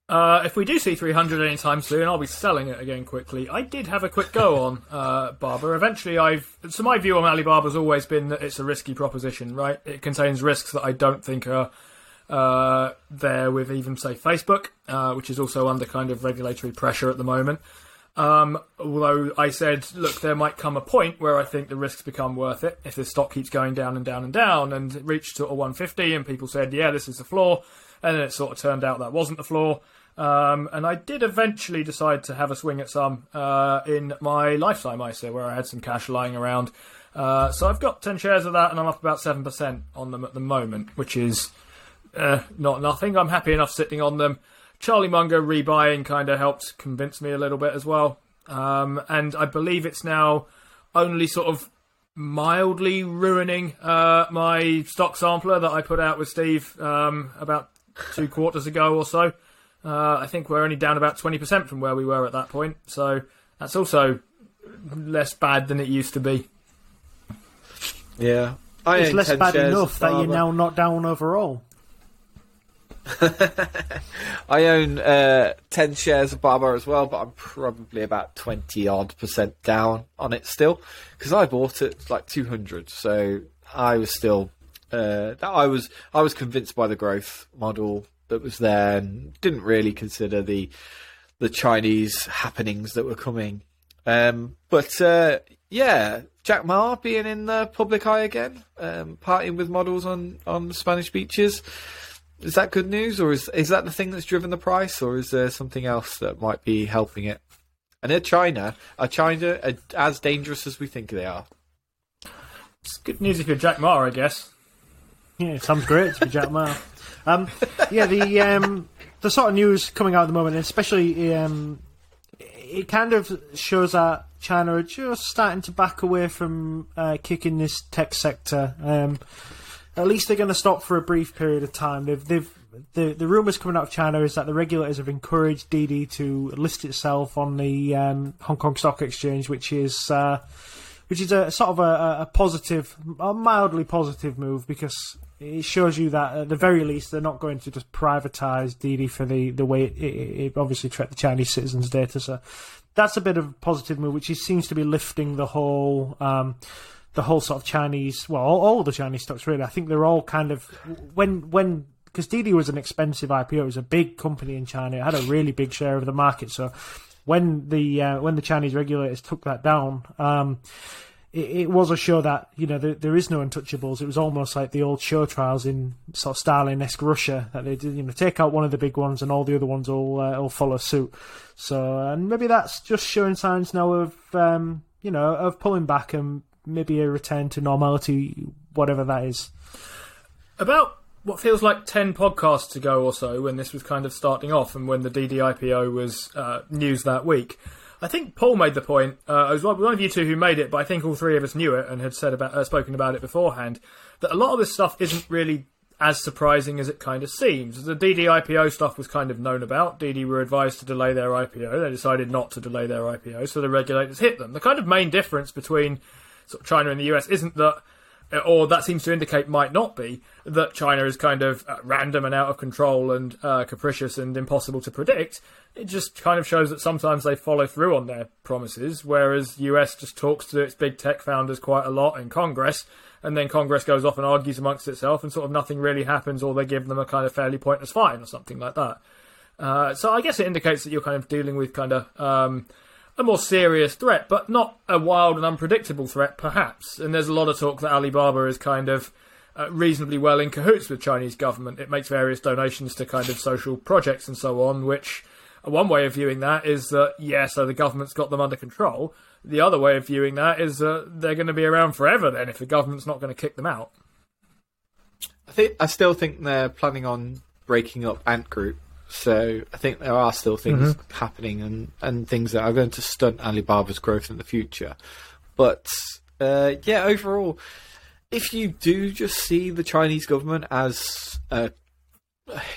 Uh, if we do see 300 anytime soon, I'll be selling it again quickly. I did have a quick go on uh, Baba. Eventually, I've so my view on Alibaba's always been that it's a risky proposition, right? It contains risks that I don't think are uh, there with even say Facebook, uh, which is also under kind of regulatory pressure at the moment. Um, although I said, look, there might come a point where I think the risks become worth it if the stock keeps going down and down and down, and it reached sort of 150, and people said, yeah, this is the floor, and then it sort of turned out that wasn't the floor. Um, and I did eventually decide to have a swing at some uh, in my lifetime ISA, where I had some cash lying around. Uh, so I've got 10 shares of that, and I'm up about 7% on them at the moment, which is uh, not nothing. I'm happy enough sitting on them. Charlie Munger rebuying kind of helped convince me a little bit as well. Um, and I believe it's now only sort of mildly ruining uh, my stock sampler that I put out with Steve um, about two quarters ago or so. Uh, I think we're only down about 20% from where we were at that point. So that's also less bad than it used to be. Yeah. I it's less bad enough that you're now not down overall. I own uh, 10 shares of Baba as well, but I'm probably about 20 odd percent down on it still because I bought it like 200. So I was still, uh, I was, I was convinced by the growth model that was there and didn't really consider the, the Chinese happenings that were coming. Um, but, uh, yeah, Jack Ma being in the public eye again, um, partying with models on, on Spanish beaches. Is that good news, or is is that the thing that's driven the price, or is there something else that might be helping it? And are China, are China as dangerous as we think they are? It's good news if you're Jack Ma, I guess. Yeah, it sounds great to be Jack Ma. Um, yeah, the um, the sort of news coming out at the moment, especially um, it kind of shows that China are just starting to back away from uh, kicking this tech sector. Um, at least they're going to stop for a brief period of time. They've, they've the the rumours coming out of China is that the regulators have encouraged Didi to list itself on the um, Hong Kong Stock Exchange, which is uh, which is a sort of a, a, positive, a mildly positive move because it shows you that at the very least they're not going to just privatise Didi for the the way it, it, it obviously treated the Chinese citizens' data. So that's a bit of a positive move, which seems to be lifting the whole. Um, the whole sort of Chinese, well, all, all the Chinese stocks really. I think they're all kind of when when because Didi was an expensive IPO. It was a big company in China. It had a really big share of the market. So when the uh, when the Chinese regulators took that down, um, it, it, was a show that you know there, there is no untouchables. It was almost like the old show trials in sort of Stalin-esque Russia that they did. You know, take out one of the big ones and all the other ones will uh, will follow suit. So and maybe that's just showing signs now of um, you know of pulling back and maybe a return to normality, whatever that is. About what feels like 10 podcasts ago or so, when this was kind of starting off and when the Didi IPO was uh, news that week, I think Paul made the point. Uh, it was one of you two who made it, but I think all three of us knew it and had said about uh, spoken about it beforehand. That a lot of this stuff isn't really as surprising as it kind of seems. The Didi IPO stuff was kind of known about. Didi were advised to delay their IPO. They decided not to delay their IPO, so the regulators hit them. The kind of main difference between sort of China and the US isn't that, or that seems to indicate might not be, that China is kind of uh, random and out of control and uh, capricious and impossible to predict. It just kind of shows that sometimes they follow through on their promises, whereas US just talks to its big tech founders quite a lot in Congress, and then Congress goes off and argues amongst itself, and sort of nothing really happens, or they give them a kind of fairly pointless fine or something like that. Uh, so I guess it indicates that you're kind of dealing with kind of um, a more serious threat, but not a wild and unpredictable threat, perhaps. And there's a lot of talk that Alibaba is kind of uh, reasonably well in cahoots with Chinese government. It makes various donations to kind of social projects and so on, which uh, one way of viewing that is that, yeah, so the government's got them under control. The other way of viewing that is that they're going to be around forever then if the government's not going to kick them out. I think I still think they're planning on breaking up Ant Group so I think there are still things mm-hmm. happening and, and things that are going to stunt Alibaba's growth in the future. But uh, yeah, overall, if you do just see the Chinese government as a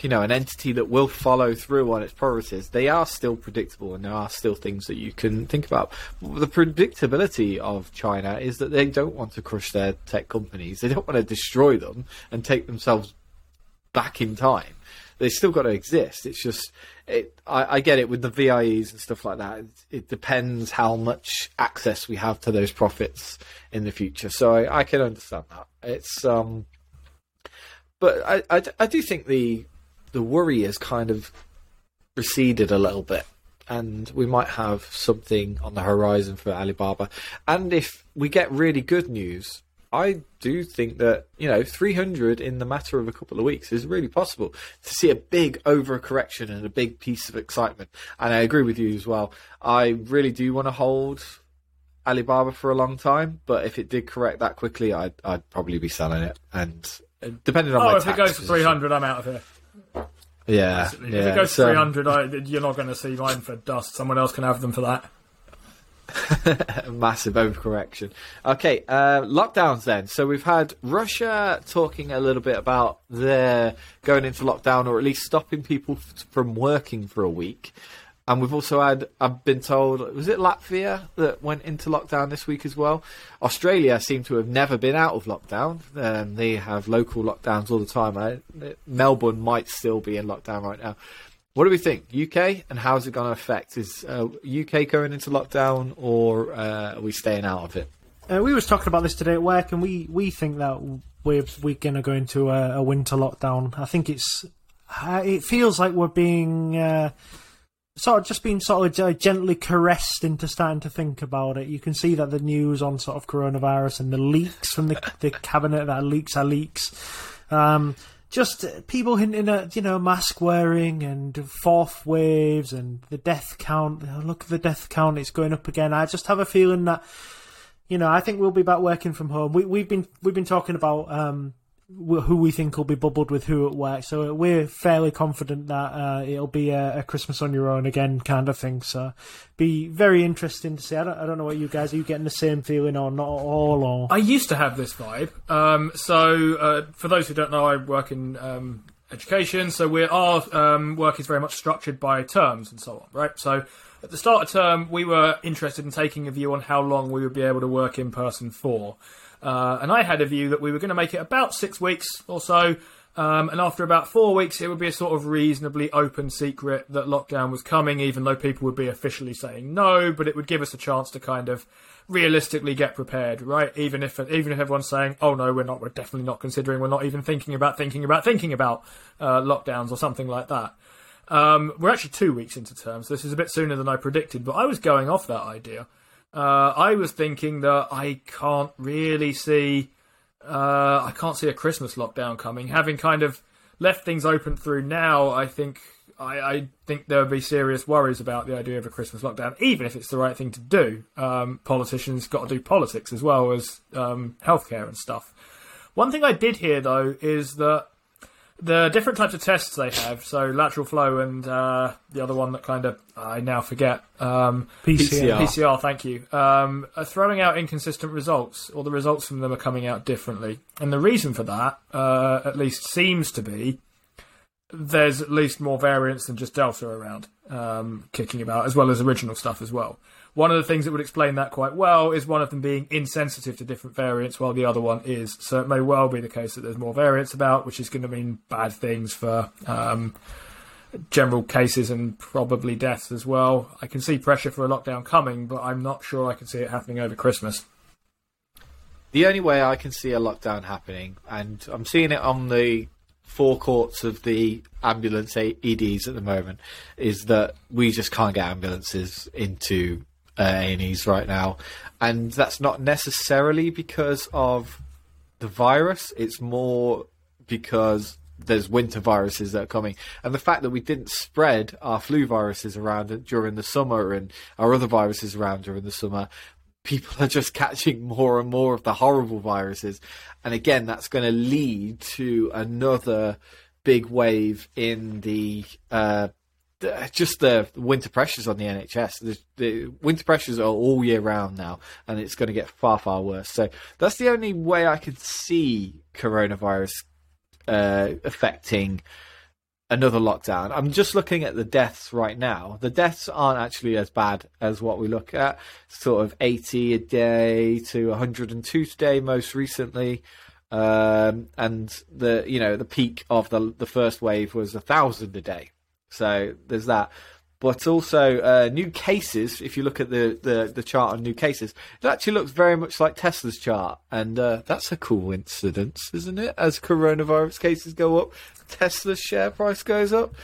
you know an entity that will follow through on its priorities, they are still predictable and there are still things that you can think about. The predictability of China is that they don't want to crush their tech companies. They don't want to destroy them and take themselves back in time they still got to exist. It's just, it, I, I, get it with the VIEs and stuff like that. It, it, depends how much access we have to those profits in the future. So I, I can understand that. It's, um, but I, I, I do think the the worry has kind of receded a little bit and we might have something on the horizon for Alibaba. And if we get really good news I do think that you know 300 in the matter of a couple of weeks is really possible to see a big overcorrection and a big piece of excitement. And I agree with you as well. I really do want to hold Alibaba for a long time, but if it did correct that quickly, I'd, I'd probably be selling it. And uh, depending on oh, my if it goes to 300, I'm out of here. Yeah. If it goes to 300, I, you're not going to see mine for dust. Someone else can have them for that. Massive overcorrection. Okay, uh, lockdowns then. So we've had Russia talking a little bit about their going into lockdown or at least stopping people f- from working for a week. And we've also had, I've been told, was it Latvia that went into lockdown this week as well? Australia seem to have never been out of lockdown. Um, they have local lockdowns all the time. I, Melbourne might still be in lockdown right now. What do we think? UK and how is it going to affect? Is uh, UK going into lockdown or uh, are we staying out of it? Uh, we was talking about this today at work, and we, we think that we're we're going to go into a, a winter lockdown. I think it's uh, it feels like we're being uh, sort of just being sort of uh, gently caressed into starting to think about it. You can see that the news on sort of coronavirus and the leaks from the the cabinet that leaks are leaks. Um, just people hinting at you know mask wearing and fourth waves and the death count. Look at the death count; it's going up again. I just have a feeling that you know, I think we'll be back working from home. We, we've been we've been talking about um, who we think will be bubbled with who at work, so we're fairly confident that uh, it'll be a, a, Christmas on your own again kind of thing. So, be very interesting to see. I don't, I don't know what you guys are you getting the same feeling or not at all? Or I used to have this vibe. Um, so, uh, for those who don't know, I work in um, education, so we our um, work is very much structured by terms and so on, right? So at the start of term, we were interested in taking a view on how long we would be able to work in person for. Uh, and I had a view that we were going to make it about six weeks or so. Um, and after about four weeks, it would be a sort of reasonably open secret that lockdown was coming, even though people would be officially saying no. But it would give us a chance to kind of realistically get prepared, right? Even if even if everyone's saying, "Oh no, we're not, we're definitely not considering, we're not even thinking about thinking about thinking about uh, lockdowns or something like that." Um, we're actually two weeks into terms. so this is a bit sooner than I predicted. But I was going off that idea. Uh, I was thinking that I can't really see, uh, I can't see a Christmas lockdown coming. Having kind of left things open through now, I think I, I think there would be serious worries about the idea of a Christmas lockdown, even if it's the right thing to do. Um, politicians got to do politics as well as um, healthcare and stuff. One thing I did hear though is that the different types of tests they have, so lateral flow and uh, the other one that kind of I now forget um, PCR. PCR, thank you. Um, are throwing out inconsistent results, or the results from them are coming out differently. And the reason for that, uh, at least, seems to be there's at least more variants than just Delta around um, kicking about, as well as original stuff as well. One of the things that would explain that quite well is one of them being insensitive to different variants, while the other one is. So it may well be the case that there's more variants about, which is going to mean bad things for um, general cases and probably deaths as well. I can see pressure for a lockdown coming, but I'm not sure I can see it happening over Christmas. The only way I can see a lockdown happening, and I'm seeing it on the forecourts of the ambulance EDs at the moment, is that we just can't get ambulances into A&Es right now, and that's not necessarily because of the virus. It's more because there's winter viruses that are coming, and the fact that we didn't spread our flu viruses around during the summer and our other viruses around during the summer. People are just catching more and more of the horrible viruses, and again, that's going to lead to another big wave in the uh, just the winter pressures on the NHS. The, winter pressures are all year round now, and it's going to get far, far worse. So that's the only way I could see coronavirus uh, affecting another lockdown. I'm just looking at the deaths right now. The deaths aren't actually as bad as what we look at. Sort of 80 a day to 102 today, most recently. Um, and the you know the peak of the the first wave was a thousand a day. So there's that. But also uh, new cases. If you look at the, the, the, chart on new cases, it actually looks very much like Tesla's chart, and uh, that's a coincidence, isn't it? As coronavirus cases go up, Tesla's share price goes up.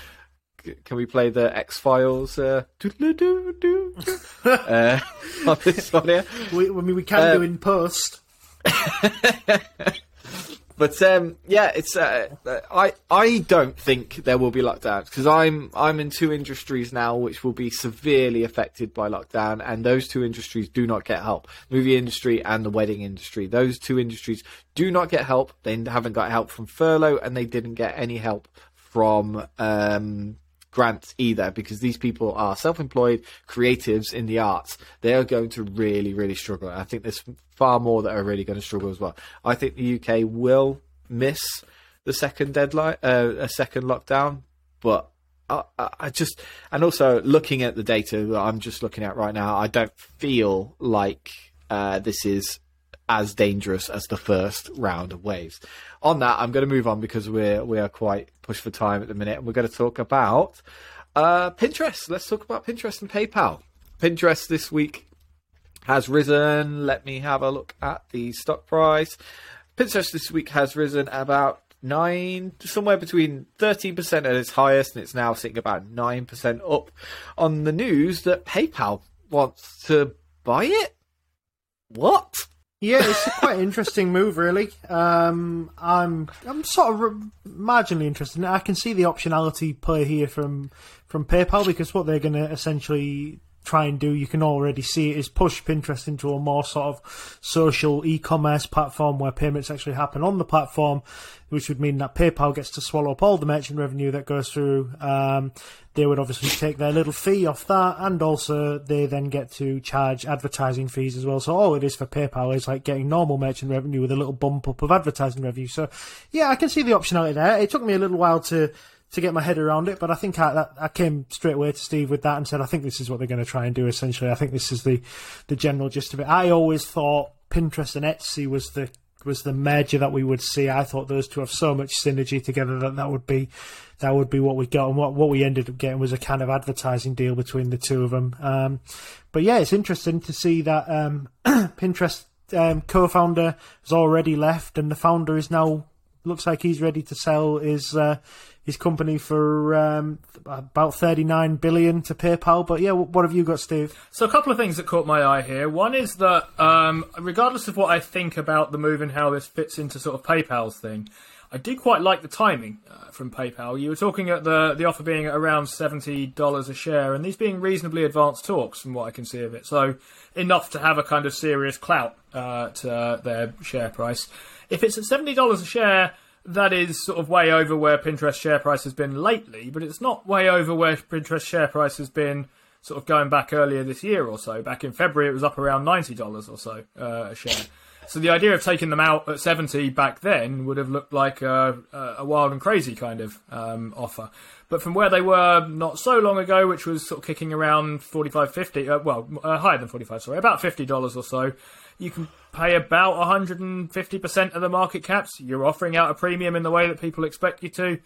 Can we play the X Files uh, uh, on this one here? We, I mean, we can do uh, in post. But um, yeah, it's uh, I I don't think there will be lockdowns because I'm I'm in two industries now which will be severely affected by lockdown, and those two industries do not get help. Movie industry and the wedding industry. Those two industries do not get help. They haven't got help from furlough, and they didn't get any help from um, grants either because these people are self-employed creatives in the arts. They are going to really, really struggle. I think there's far more that are really going to struggle as well. I think the UK will miss the second deadline, uh, a second lockdown, but I, I, just and also looking at the data that I'm just looking at right now, I don't feel like uh, this is as dangerous as the first round of waves. On that, I'm going to move on because we're we are quite pushed for time at the minute, and we're going to talk about uh, Pinterest. Let's talk about Pinterest and PayPal. Pinterest this week has risen. Let me have a look at the stock price. Pinterest this week has risen about nine, somewhere between 13% at its highest, and it's now sitting about 9% up on the news that PayPal wants to buy it. What? Yeah, it's a quite interesting move, really. Um, I'm I'm sort of marginally interested. I can see the optionality play here from from PayPal because what they're going to essentially try and do, you can already see it, is push Pinterest into a more sort of social e-commerce platform where payments actually happen on the platform, which would mean that PayPal gets to swallow up all the merchant revenue that goes through. Um, they would obviously take their little fee off that, and also they then get to charge advertising fees as well. So all it is for PayPal is like getting normal merchant revenue with a little bump up of advertising revenue. So yeah, I can see the optionality there. It took me a little while to to get my head around it, but I think I, I came straight away to Steve with that and said, I think this is what they're going to try and do. Essentially, I think this is the the general gist of it. I always thought Pinterest and Etsy was the was the merger that we would see. I thought those two have so much synergy together that that would be that would be what we got, and what what we ended up getting was a kind of advertising deal between the two of them. Um, but yeah, it's interesting to see that um, Pinterest um, co-founder has already left, and the founder is now looks like he's ready to sell his uh, his company for um, about thirty nine billion to PayPal. But yeah, what have you got, Steve? So a couple of things that caught my eye here. One is that um, regardless of what I think about the move and how this fits into sort of PayPal's thing. I do quite like the timing uh, from PayPal. You were talking at the the offer being at around seventy dollars a share, and these being reasonably advanced talks from what I can see of it. So enough to have a kind of serious clout uh, to their share price. If it's at seventy dollars a share, that is sort of way over where Pinterest share price has been lately, but it's not way over where Pinterest share price has been sort of going back earlier this year or so. Back in February, it was up around ninety dollars or so uh, a share. So the idea of taking them out at 70 back then would have looked like a, a wild and crazy kind of um, offer. But from where they were not so long ago, which was sort of kicking around 45, 50, uh, well, uh, higher than 45, sorry, about $50 or so, you can pay about 150% of the market caps. You're offering out a premium in the way that people expect you to.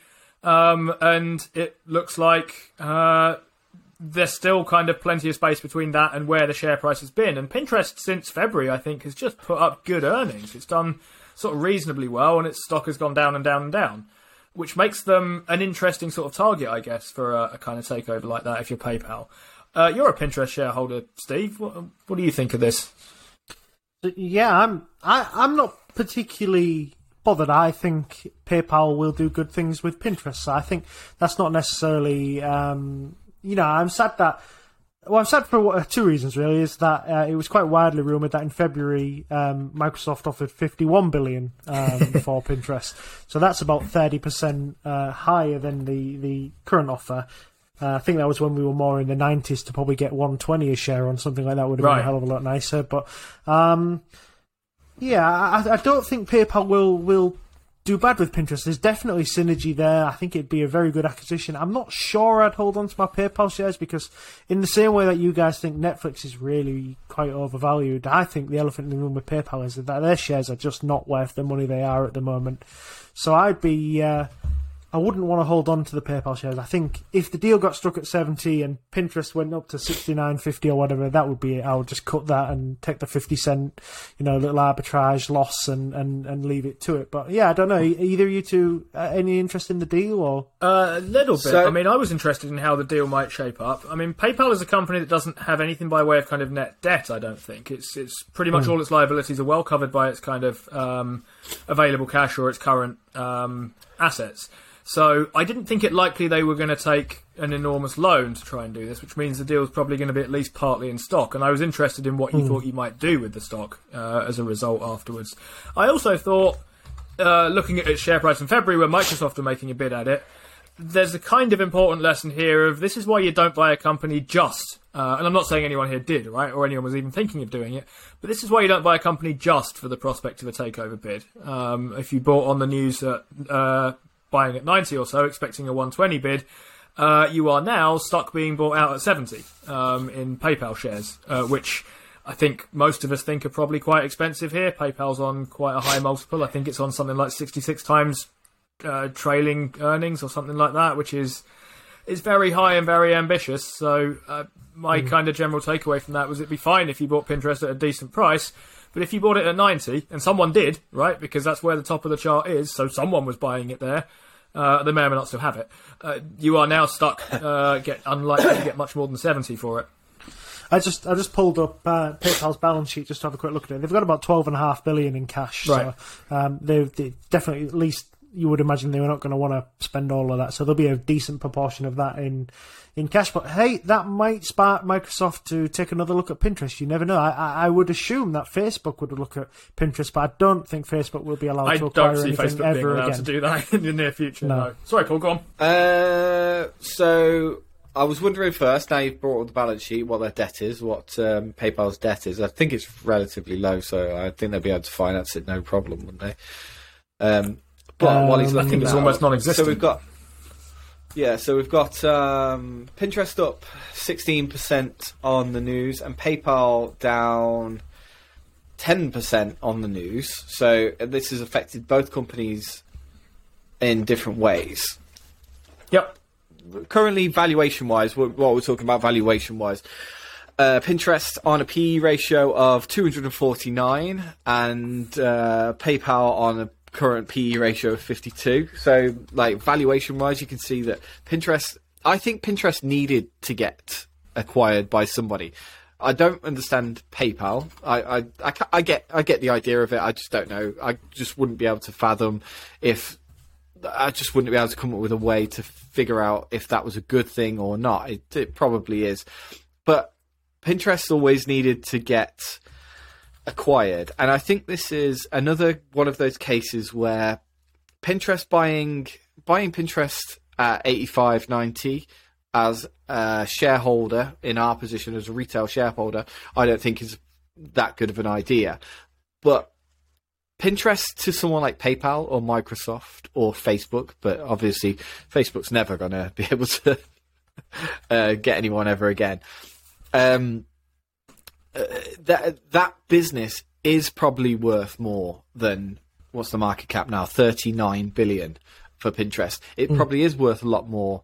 Um, and it looks like uh, there's still kind of plenty of space between that and where the share price has been. And Pinterest since February, I think, has just put up good earnings. It's done sort of reasonably well, and its stock has gone down and down and down, which makes them an interesting sort of target, I guess, for a, a kind of takeover like that. If you're PayPal, uh, you're a Pinterest shareholder, Steve. What, what do you think of this? Yeah, I'm. I, I'm not particularly bothered. I think PayPal will do good things with Pinterest. So I think that's not necessarily. Um, you know, I'm sad that. Well, I'm sad for two reasons. Really, is that uh, it was quite widely rumored that in February um, Microsoft offered 51 billion um, for Pinterest, so that's about 30 percent uh, higher than the the current offer. Uh, I think that was when we were more in the 90s to probably get 120 a share on something like that would have been a hell of a lot nicer. But um, yeah, I, I don't think PayPal will will do bad with Pinterest. There's definitely synergy there. I think it'd be a very good acquisition. I'm not sure I'd hold on to my PayPal shares because, in the same way that you guys think Netflix is really quite overvalued, I think the elephant in the room with PayPal is that their shares are just not worth the money they are at the moment. So I'd be. Uh, I wouldn't want to hold on to the PayPal shares. I think if the deal got struck at 70 and Pinterest went up to 69.50 or whatever, that would be it. I would just cut that and take the 50 cent, you know, little arbitrage loss and, and, and leave it to it. But yeah, I don't know. Either you two, uh, any interest in the deal or? Uh, a little bit. So- I mean, I was interested in how the deal might shape up. I mean, PayPal is a company that doesn't have anything by way of kind of net debt. I don't think it's it's pretty much Hmm. all its liabilities are well covered by its kind of um, available cash or its current um, assets. So I didn't think it likely they were going to take an enormous loan to try and do this, which means the deal is probably going to be at least partly in stock. And I was interested in what you Hmm. thought you might do with the stock uh, as a result afterwards. I also thought, uh, looking at its share price in February, when Microsoft were making a bid at it, there's a kind of important lesson here of this is why you don't buy a company just. Uh, and I'm not saying anyone here did, right, or anyone was even thinking of doing it. But this is why you don't buy a company just for the prospect of a takeover bid. Um, if you bought on the news at uh, buying at 90 or so, expecting a 120 bid, uh, you are now stuck being bought out at 70 um, in PayPal shares, uh, which I think most of us think are probably quite expensive here. PayPal's on quite a high multiple. I think it's on something like 66 times uh, trailing earnings or something like that, which is is very high and very ambitious. So uh, my Mm. kind of general takeaway from that was it'd be fine if you bought Pinterest at a decent price. But if you bought it at 90, and someone did, right, because that's where the top of the chart is, so someone was buying it there, uh, they may or may not still have it, uh, you are now stuck, uh, get unlikely to get much more than 70 for it. I just I just pulled up uh, PayPal's balance sheet just to have a quick look at it. They've got about twelve and a half billion in cash. Right. So um, they they definitely at least you would imagine they were not going to want to spend all of that. So there'll be a decent proportion of that in in cash. But hey, that might spark Microsoft to take another look at Pinterest. You never know. I, I, I would assume that Facebook would look at Pinterest, but I don't think Facebook will be allowed I to acquire don't see anything Facebook being ever allowed again. to do that in the near future. No. No. Sorry, Paul, go on. Uh, so I was wondering first. Now you've brought up the balance sheet, what their debt is, what um, PayPal's debt is. I think it's relatively low, so I think they'll be able to finance it no problem, wouldn't they? Um, but while he's Um, I looking, think it's almost non-existent. So we've got. Yeah, so we've got um, Pinterest up 16% on the news and PayPal down 10% on the news. So this has affected both companies in different ways. Yep. Currently, valuation wise, what what we're talking about valuation wise, uh, Pinterest on a PE ratio of 249 and uh, PayPal on a current PE ratio of 52. So, like valuation wise, you can see that Pinterest. I think Pinterest needed to get acquired by somebody. I don't understand PayPal. I, I, I, I get I get the idea of it. I just don't know. I just wouldn't be able to fathom if I just wouldn't be able to come up with a way to figure out if that was a good thing or not. It, it probably is, but Pinterest always needed to get acquired, and I think this is another one of those cases where Pinterest buying buying Pinterest at eighty five ninety as a shareholder in our position as a retail shareholder, I don't think is that good of an idea, but Pinterest to someone like PayPal or Microsoft or Facebook, but obviously Facebook's never going to be able to uh, get anyone ever again. Um, uh, that that business is probably worth more than what's the market cap now? Thirty nine billion for Pinterest. It probably is worth a lot more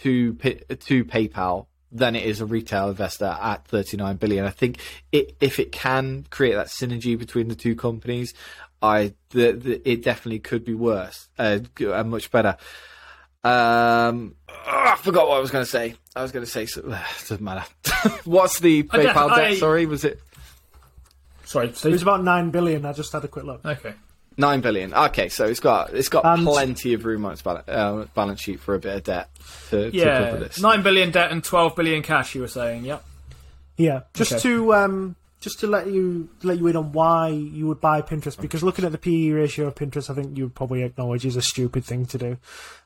to to PayPal than it is a retail investor at 39 billion. I think it, if it can create that synergy between the two companies, I the, the, it definitely could be worse uh, and much better. Um, oh, I forgot what I was going to say. I was going to say so, doesn't matter. What's the I def- PayPal debt? I- Sorry, was it Sorry, It was about nine billion. I just had a quick look. Okay. nine billion? Okay, so it's got it's got And- plenty of room on its balance, uh, balance sheet for a bit of debt to, to cover Yeah, this. nine billion debt and twelve billion cash. You were saying, yep. Yeah, just Okay. to um, just to let you let you in on why you would buy Pinterest because looking at the PE ratio of Pinterest, I think you would probably acknowledge is a stupid thing to do.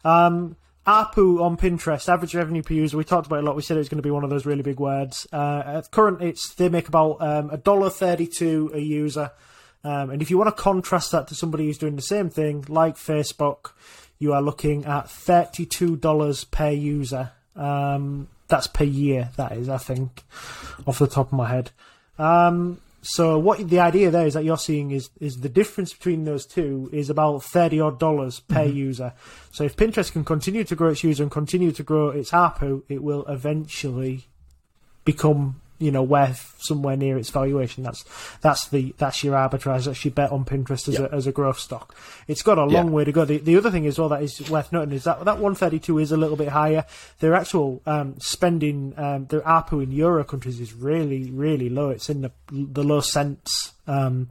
Um, ARPU on Pinterest, average revenue per user. We talked about it a lot. We said it was going to be one of those really big words. Uh, at current, it's they make about um, a dollar thirty-two a user. Um, and if you want to contrast that to somebody who's doing the same thing, like Facebook, you are looking at thirty-two dollars per user. Um, that's per year. That is, I think, off the top of my head. Um, so what the idea there is that you're seeing is is the difference between those two is about thirty odd dollars per user. So if Pinterest can continue to grow its user and continue to grow its ARPU, it will eventually become you know worth somewhere near its valuation. That's that's the that's your arbitrage. That's your bet on Pinterest as a as a growth stock. It's got a long Yeah. way to go. The, the other thing as well that is worth noting is that that 132 is a little bit higher. Their actual um, spending, um, their ARPU in Euro countries is really really low. It's in the the low cents. Um,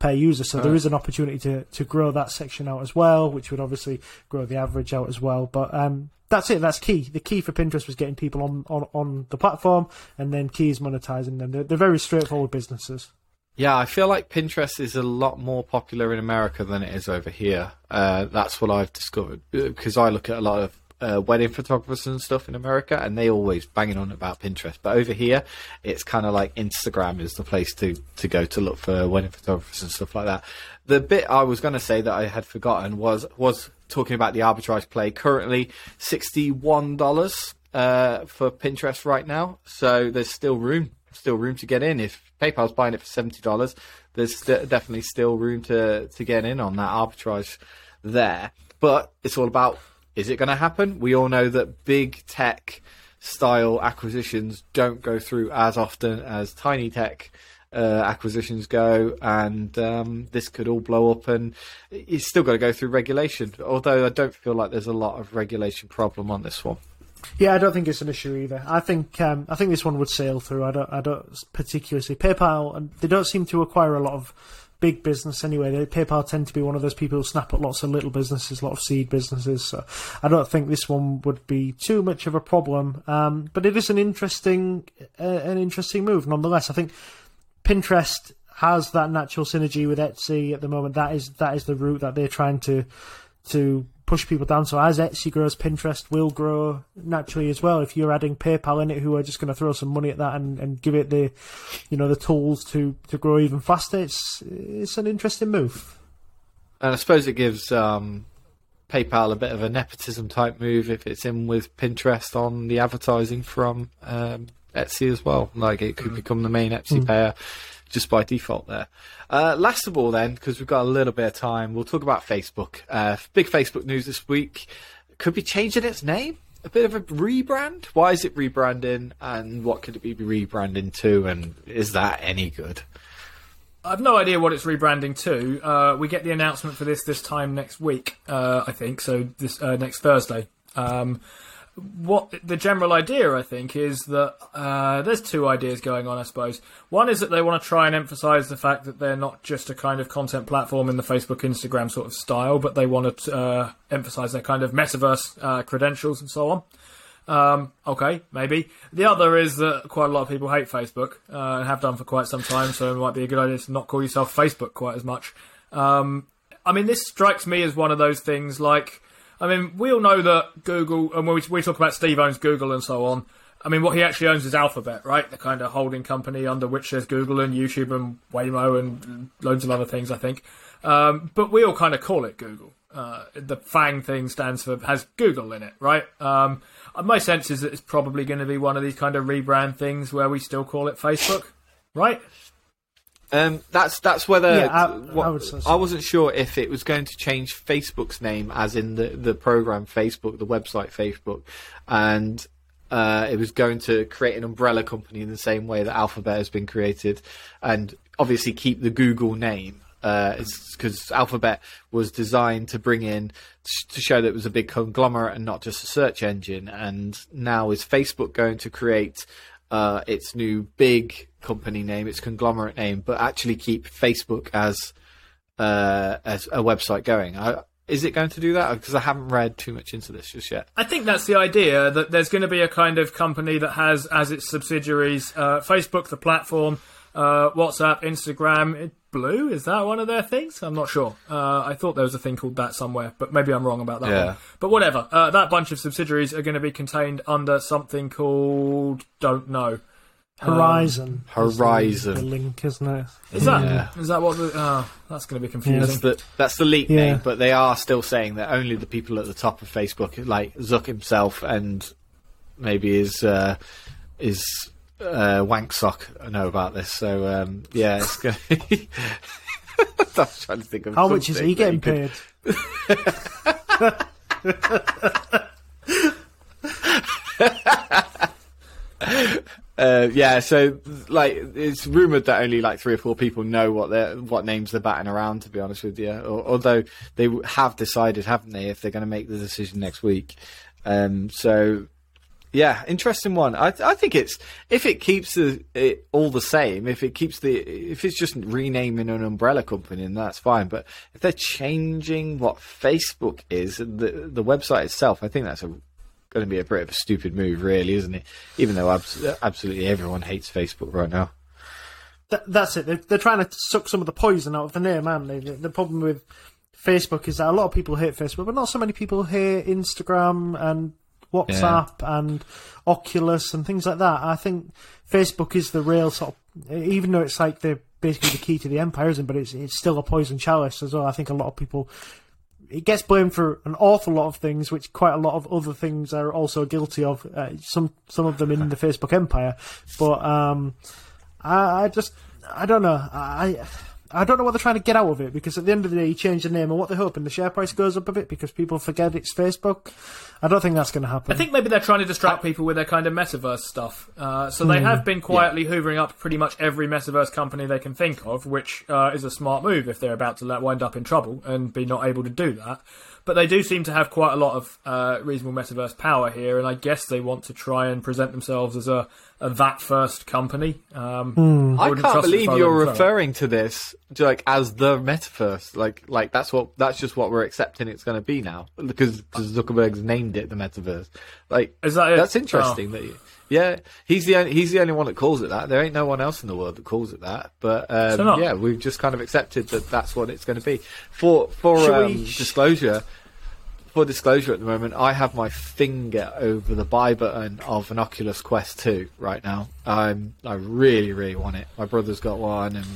per user, so there is an opportunity to, to grow that section out as well, which would obviously grow the average out as well. But um, that's it. That's key. The key for Pinterest was getting people on, on, on the platform, and then key is monetizing them. They're, they're very straightforward businesses. Yeah, I feel like Pinterest is a lot more popular in America than it is over here. Uh, that's what I've discovered because I look at a lot of uh, wedding photographers and stuff in America, and they always banging on about Pinterest. But over here, it's kind of like Instagram is the place to to go to look for wedding photographers and stuff like that. The bit I was going to say that I had forgotten was was talking about the arbitrage play. Currently, sixty-one dollars uh, for Pinterest right now. So there's still room, still room to get in. If PayPal's buying it for seventy dollars, there's st- definitely still room to to get in on that arbitrage there. But it's all about is it going to happen? We all know that big tech style acquisitions don't go through as often as tiny tech uh, acquisitions go, and um, this could all blow up, and it's still got to go through regulation. Although I don't feel like there's a lot of regulation problem on this one. Yeah, I don't think it's an issue either. I think um, I think this one would sail through. I don't I don't particularly PayPal, and they don't seem to acquire a lot of big business anyway. They, PayPal tend to be one of those people who snap up lots of little businesses, a lot of seed businesses. So I don't think this one would be too much of a problem. Um, but it is an interesting uh, an interesting move nonetheless. I think Pinterest has that natural synergy with Etsy at the moment. That is that is the route that they're trying to to push people down. So as Etsy grows, Pinterest will grow naturally as well. If you're adding PayPal in it, who are just going to throw some money at that and, and give it the, you know, the tools to, to grow even faster, it's it's an interesting move. And I suppose it gives um, PayPal a bit of a nepotism type move if it's in with Pinterest on the advertising from um, Etsy as well. Like it could become the main Etsy Mm. payer just by default there. Uh, last of all, then, because we've got a little bit of time, we'll talk about Facebook. Uh, big Facebook news this week could be changing its name. A bit of a rebrand. Why is it rebranding, and what could it be rebranding to? And is that any good? I've no idea what it's rebranding to. Uh, we get the announcement for this this time next week, uh, I think. So this uh, next Thursday. Um, what the general idea, I think, is that uh, there's two ideas going on. I suppose one is that they want to try and emphasise the fact that they're not just a kind of content platform in the Facebook, Instagram sort of style, but they want to uh, emphasise their kind of metaverse uh, credentials and so on. Um, okay, maybe. The other is that quite a lot of people hate Facebook uh, and have done for quite some time, so it might be a good idea to not call yourself Facebook quite as much. Um, I mean, this strikes me as one of those things like, I mean, we all know that Google, and when we, we talk about Steve owns Google and so on, I mean, what he actually owns is Alphabet, right? The kind of holding company under which there's Google and YouTube and Waymo and loads of other things, I think. Um, but we all kind of call it Google. Uh, the FAANG thing stands for has Google in it, right? Um, my sense is that it's probably going to be one of these kind of rebrand things where we still call it Facebook, right? Um, that's that's whether Yeah, I- what- I would say so. I wasn't sure if it was going to change Facebook's name, as in the the program Facebook, the website Facebook, and uh, it was going to create an umbrella company in the same way that Alphabet has been created, and obviously keep the Google name. Because Alphabet was designed to bring in to show that it was a big conglomerate and not just a search engine, and now is Facebook going to create uh, its new big company name, its conglomerate name, but actually keep Facebook as uh, as a website going. I, is it going to do that? Because I haven't read too much into this just yet. I think that's the idea that there's going to be a kind of company that has as its subsidiaries uh, Facebook, the platform, uh, WhatsApp, Instagram. Blue is that one of their things? I'm not sure. Uh, I thought there was a thing called that somewhere, but maybe I'm wrong about that Yeah. one. But whatever. Uh, that bunch of subsidiaries are going to be contained under something called don't know. Um, Horizon. is the- Horizon. The, link, isn't it? Is that Yeah. is that what the? Oh, that's going to be confusing. That's the that's the leak Yeah. name, but they are still saying that only the people at the top of Facebook, like Zuck himself and maybe his uh, his uh, wank sock, I know about this. So um, yeah, it's going. to I was trying to think of How much is he getting could- Uh, yeah, so like it's rumored that only like three or four people know what they what names they're batting around. To be honest with you, or, although they have decided, haven't they, if they're going to make the decision next week. Um, so yeah, interesting one. I I think it's if it keeps the, it all the same, if it keeps the if it's just renaming an umbrella company, then that's fine. But if they're changing what Facebook is, the the website itself, I think that's going to be a bit of a stupid move, really, isn't it? Even though abs- absolutely everyone hates Facebook right now. Th- that's it. They're, they're trying to suck some of the poison out of the name, aren't they? The, the problem with Facebook is that a lot of people hate Facebook, but not so many people hate Instagram and WhatsApp and Oculus and things like that. I think Facebook is the real sort of, even though it's like the basically the key to the empire, isn't? it? But it's it's still a poison chalice as well. I think a lot of people it gets blamed for an awful lot of things, which quite a lot of other things are also guilty of. Uh, some some of them in the Facebook empire, but um, I, I just I don't know. I I don't know what they're trying to get out of it because at the end of the day, you change the name and what they're hoping the share price goes up a bit because people forget it's Facebook. I don't think that's going to happen. I think maybe they're trying to distract people with their kind of metaverse stuff. Uh, so they Hmm. have been quietly hoovering up pretty much every metaverse company they can think of, which uh, is a smart move if they're about to let, wind up in trouble and be not able to do that. But they do seem to have quite a lot of uh, reasonable metaverse power here, and I guess they want to try and present themselves as a, a that first company. Um, Hmm. I wouldn't can't believe you're referring to this to, like as the metaverse. Like, like that's what that's just what we're accepting it's going to be now because because Zuckerberg's named it the metaverse. Like, Is that it? that's interesting. That you, yeah, he's the only, he's the only one that calls it that. There ain't no one else in the world that calls it that. But um, yeah, we've just kind of accepted that that's what it's going to be. For for um, we- disclosure, for disclosure at the moment, I have my finger over the buy button of an Oculus Quest 2 right now. I'm, I really, really want it. My brother's got one and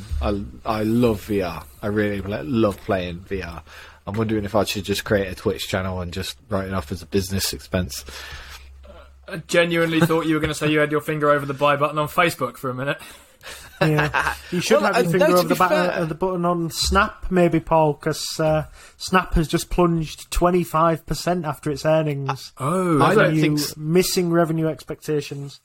I, I love VR. I really love playing VR. I'm wondering if I should just create a Twitch channel and just write it off as a business expense. I genuinely thought you were going to say you had your finger over the buy button on Facebook for a minute. Yeah, you should Well, have your uh, finger no, over the, be button, uh, the button on Snap, maybe, Paul, because uh, Snap has just plunged twenty five percent after its earnings. Oh, I Are don't you think s- missing revenue expectations.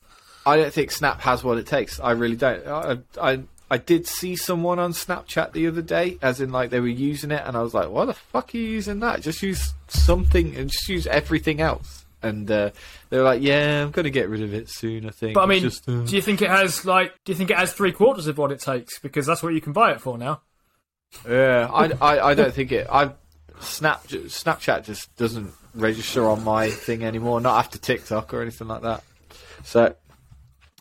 I don't think Snap has what it takes. I really don't. I, I I did see someone on Snapchat the other day, as in like they were using it, and I was like, "Why the fuck are you using that? Just use something and just use everything else." And uh, they were like, "Yeah, I'm going to get rid of it soon. I think." But I mean, just, uh, do you think it has like? Do you think it has three quarters of what it takes? Because that's what you can buy it for now. yeah, I, I, I don't think it. I Snap Snapchat just doesn't register on my thing anymore. Not after TikTok or anything like that. So,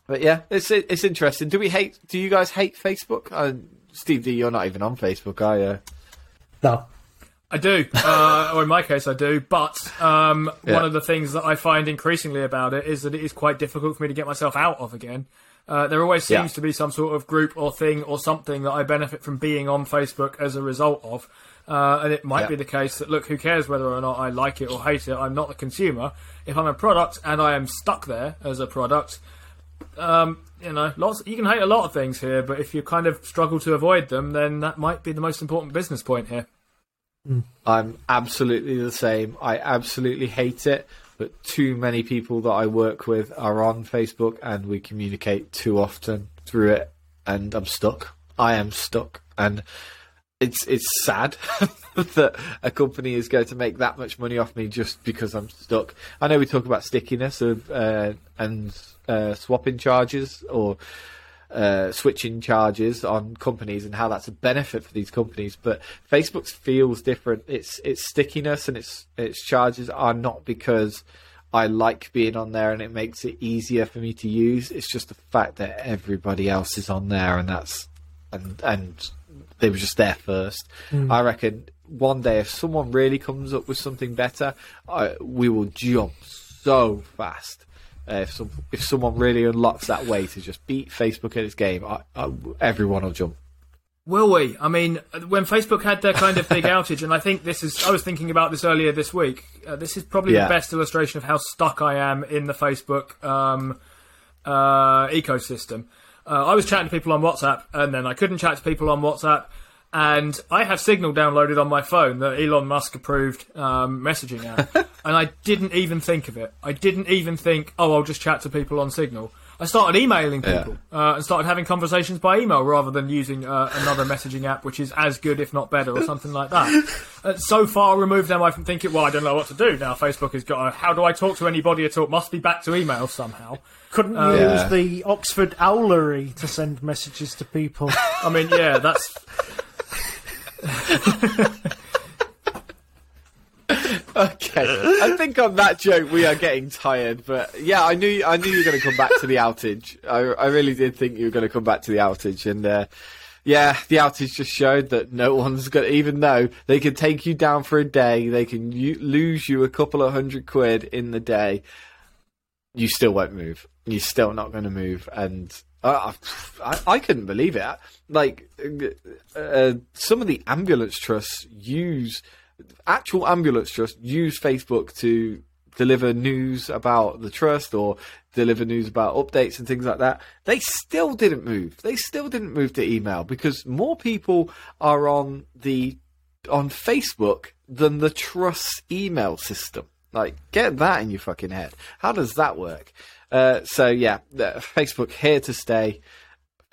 but yeah, it's it's interesting. Do we hate? Do you guys hate Facebook? Uh, Steve D, you're not even on Facebook, are you? No. I do, uh, or in my case, I do. But um, Yeah. one of the things that I find increasingly about it is that it is quite difficult for me to get myself out of again. Uh, there always seems Yeah. to be some sort of group or thing or something that I benefit from being on Facebook as a result of. Uh, and it might Yeah. be the case that, look, who cares whether or not I like it or hate it? I'm not the consumer. If I'm a product and I am stuck there as a product, um, you know, lots. You can hate a lot of things here, but if you kind of struggle to avoid them, then that might be the most important business point here. I'm absolutely the same. I absolutely hate it, but too many people that I work with are on Facebook and we communicate too often through it and I'm stuck. I am stuck and it's it's sad that a company is going to make that much money off me just because I'm stuck. I know we talk about stickiness of uh, and uh, swapping charges or uh, switching charges on companies and how that's a benefit for these companies. But Facebook's feels different. Its its stickiness and its its charges are not because I like being on there and it makes it easier for me to use. It's just the fact that everybody else is on there and that's and and they were just there first. I reckon one day if someone really comes up with something better, I, we will jump so fast. Uh, if some, if someone really unlocks that way to just beat Facebook at its game, I, I, everyone will jump. Will we? I mean, when Facebook had their kind of big outage, and I think this is, I was thinking about this earlier this week. Uh, this is probably Yeah. the best illustration of how stuck I am in the Facebook um, uh, ecosystem. Uh, I was chatting to people on WhatsApp, and then I couldn't chat to people on WhatsApp. And I have Signal downloaded on my phone, the Elon Musk approved um, messaging app, and I didn't even think of it. I didn't even think, oh, I'll just chat to people on Signal. I started emailing Yeah. people uh, and started having conversations by email rather than using uh, another messaging app, which is as good, if not better, or something like that. Uh, so far removed am I from thinking, well, I don't know what to do now. Facebook has got. A, how do I talk to anybody at all? Must be back to email somehow. Couldn't you Uh, Yeah. use the Oxford Owlery to send messages to people? I mean, yeah, that's Okay, I think on that joke we are getting tired, but yeah, I knew I knew you were going to come back to the outage. I, I really did think you were going to come back to the outage, and uh, yeah, the outage just showed that no one's got. Even though they can take you down for a day, they can u- lose you a couple of hundred quid in the day. You still won't move. You're still not going to move, and I, I couldn't believe it. Like uh, some of the ambulance trusts use actual ambulance trust use Facebook to deliver news about the trust or deliver news about updates and things like that. They still didn't move. They still didn't move to email because more people are on the on Facebook than the trust email system. Like, get that in your fucking head. How does that work? Uh, so yeah, Facebook here to stay.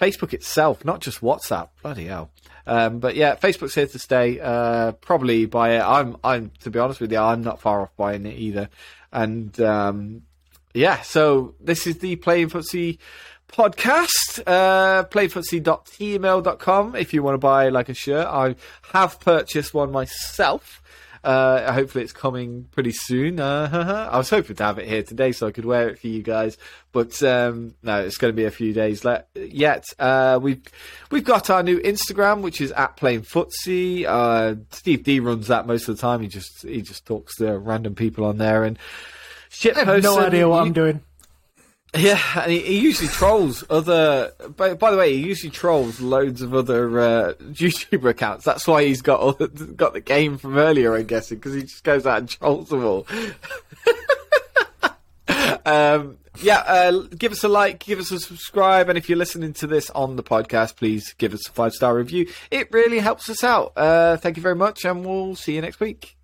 Facebook itself, not just WhatsApp. Bloody hell. Um, but yeah, Facebook's here to stay. Uh, probably it. I'm, I'm to be honest with you, I'm not far off buying it either. And um, yeah, so this is the Playing Footsie podcast. Uh, playingfootsie.teemill.com if you want to buy like a shirt. I have purchased one myself. Uh, hopefully it's coming pretty soon. Uh, I was hoping to have it here today so I could wear it for you guys, but um, no, it's going to be a few days le- yet. Uh, we've we've got our new Instagram, which is at playing footsie. Uh, Steve D runs that most of the time. He just he just talks to random people on there and shit. I have no idea what I'm doing. Yeah, and he, he usually trolls other. By, by, the way, he usually trolls loads of other uh, YouTuber accounts. That's why he's got all, got the game from earlier, I'm guessing, because he just goes out and trolls them all. um, yeah, uh, give us a like, give us a subscribe, and if you're listening to this on the podcast, please give us a five star review. It really helps us out. Uh, thank you very much, and we'll see you next week.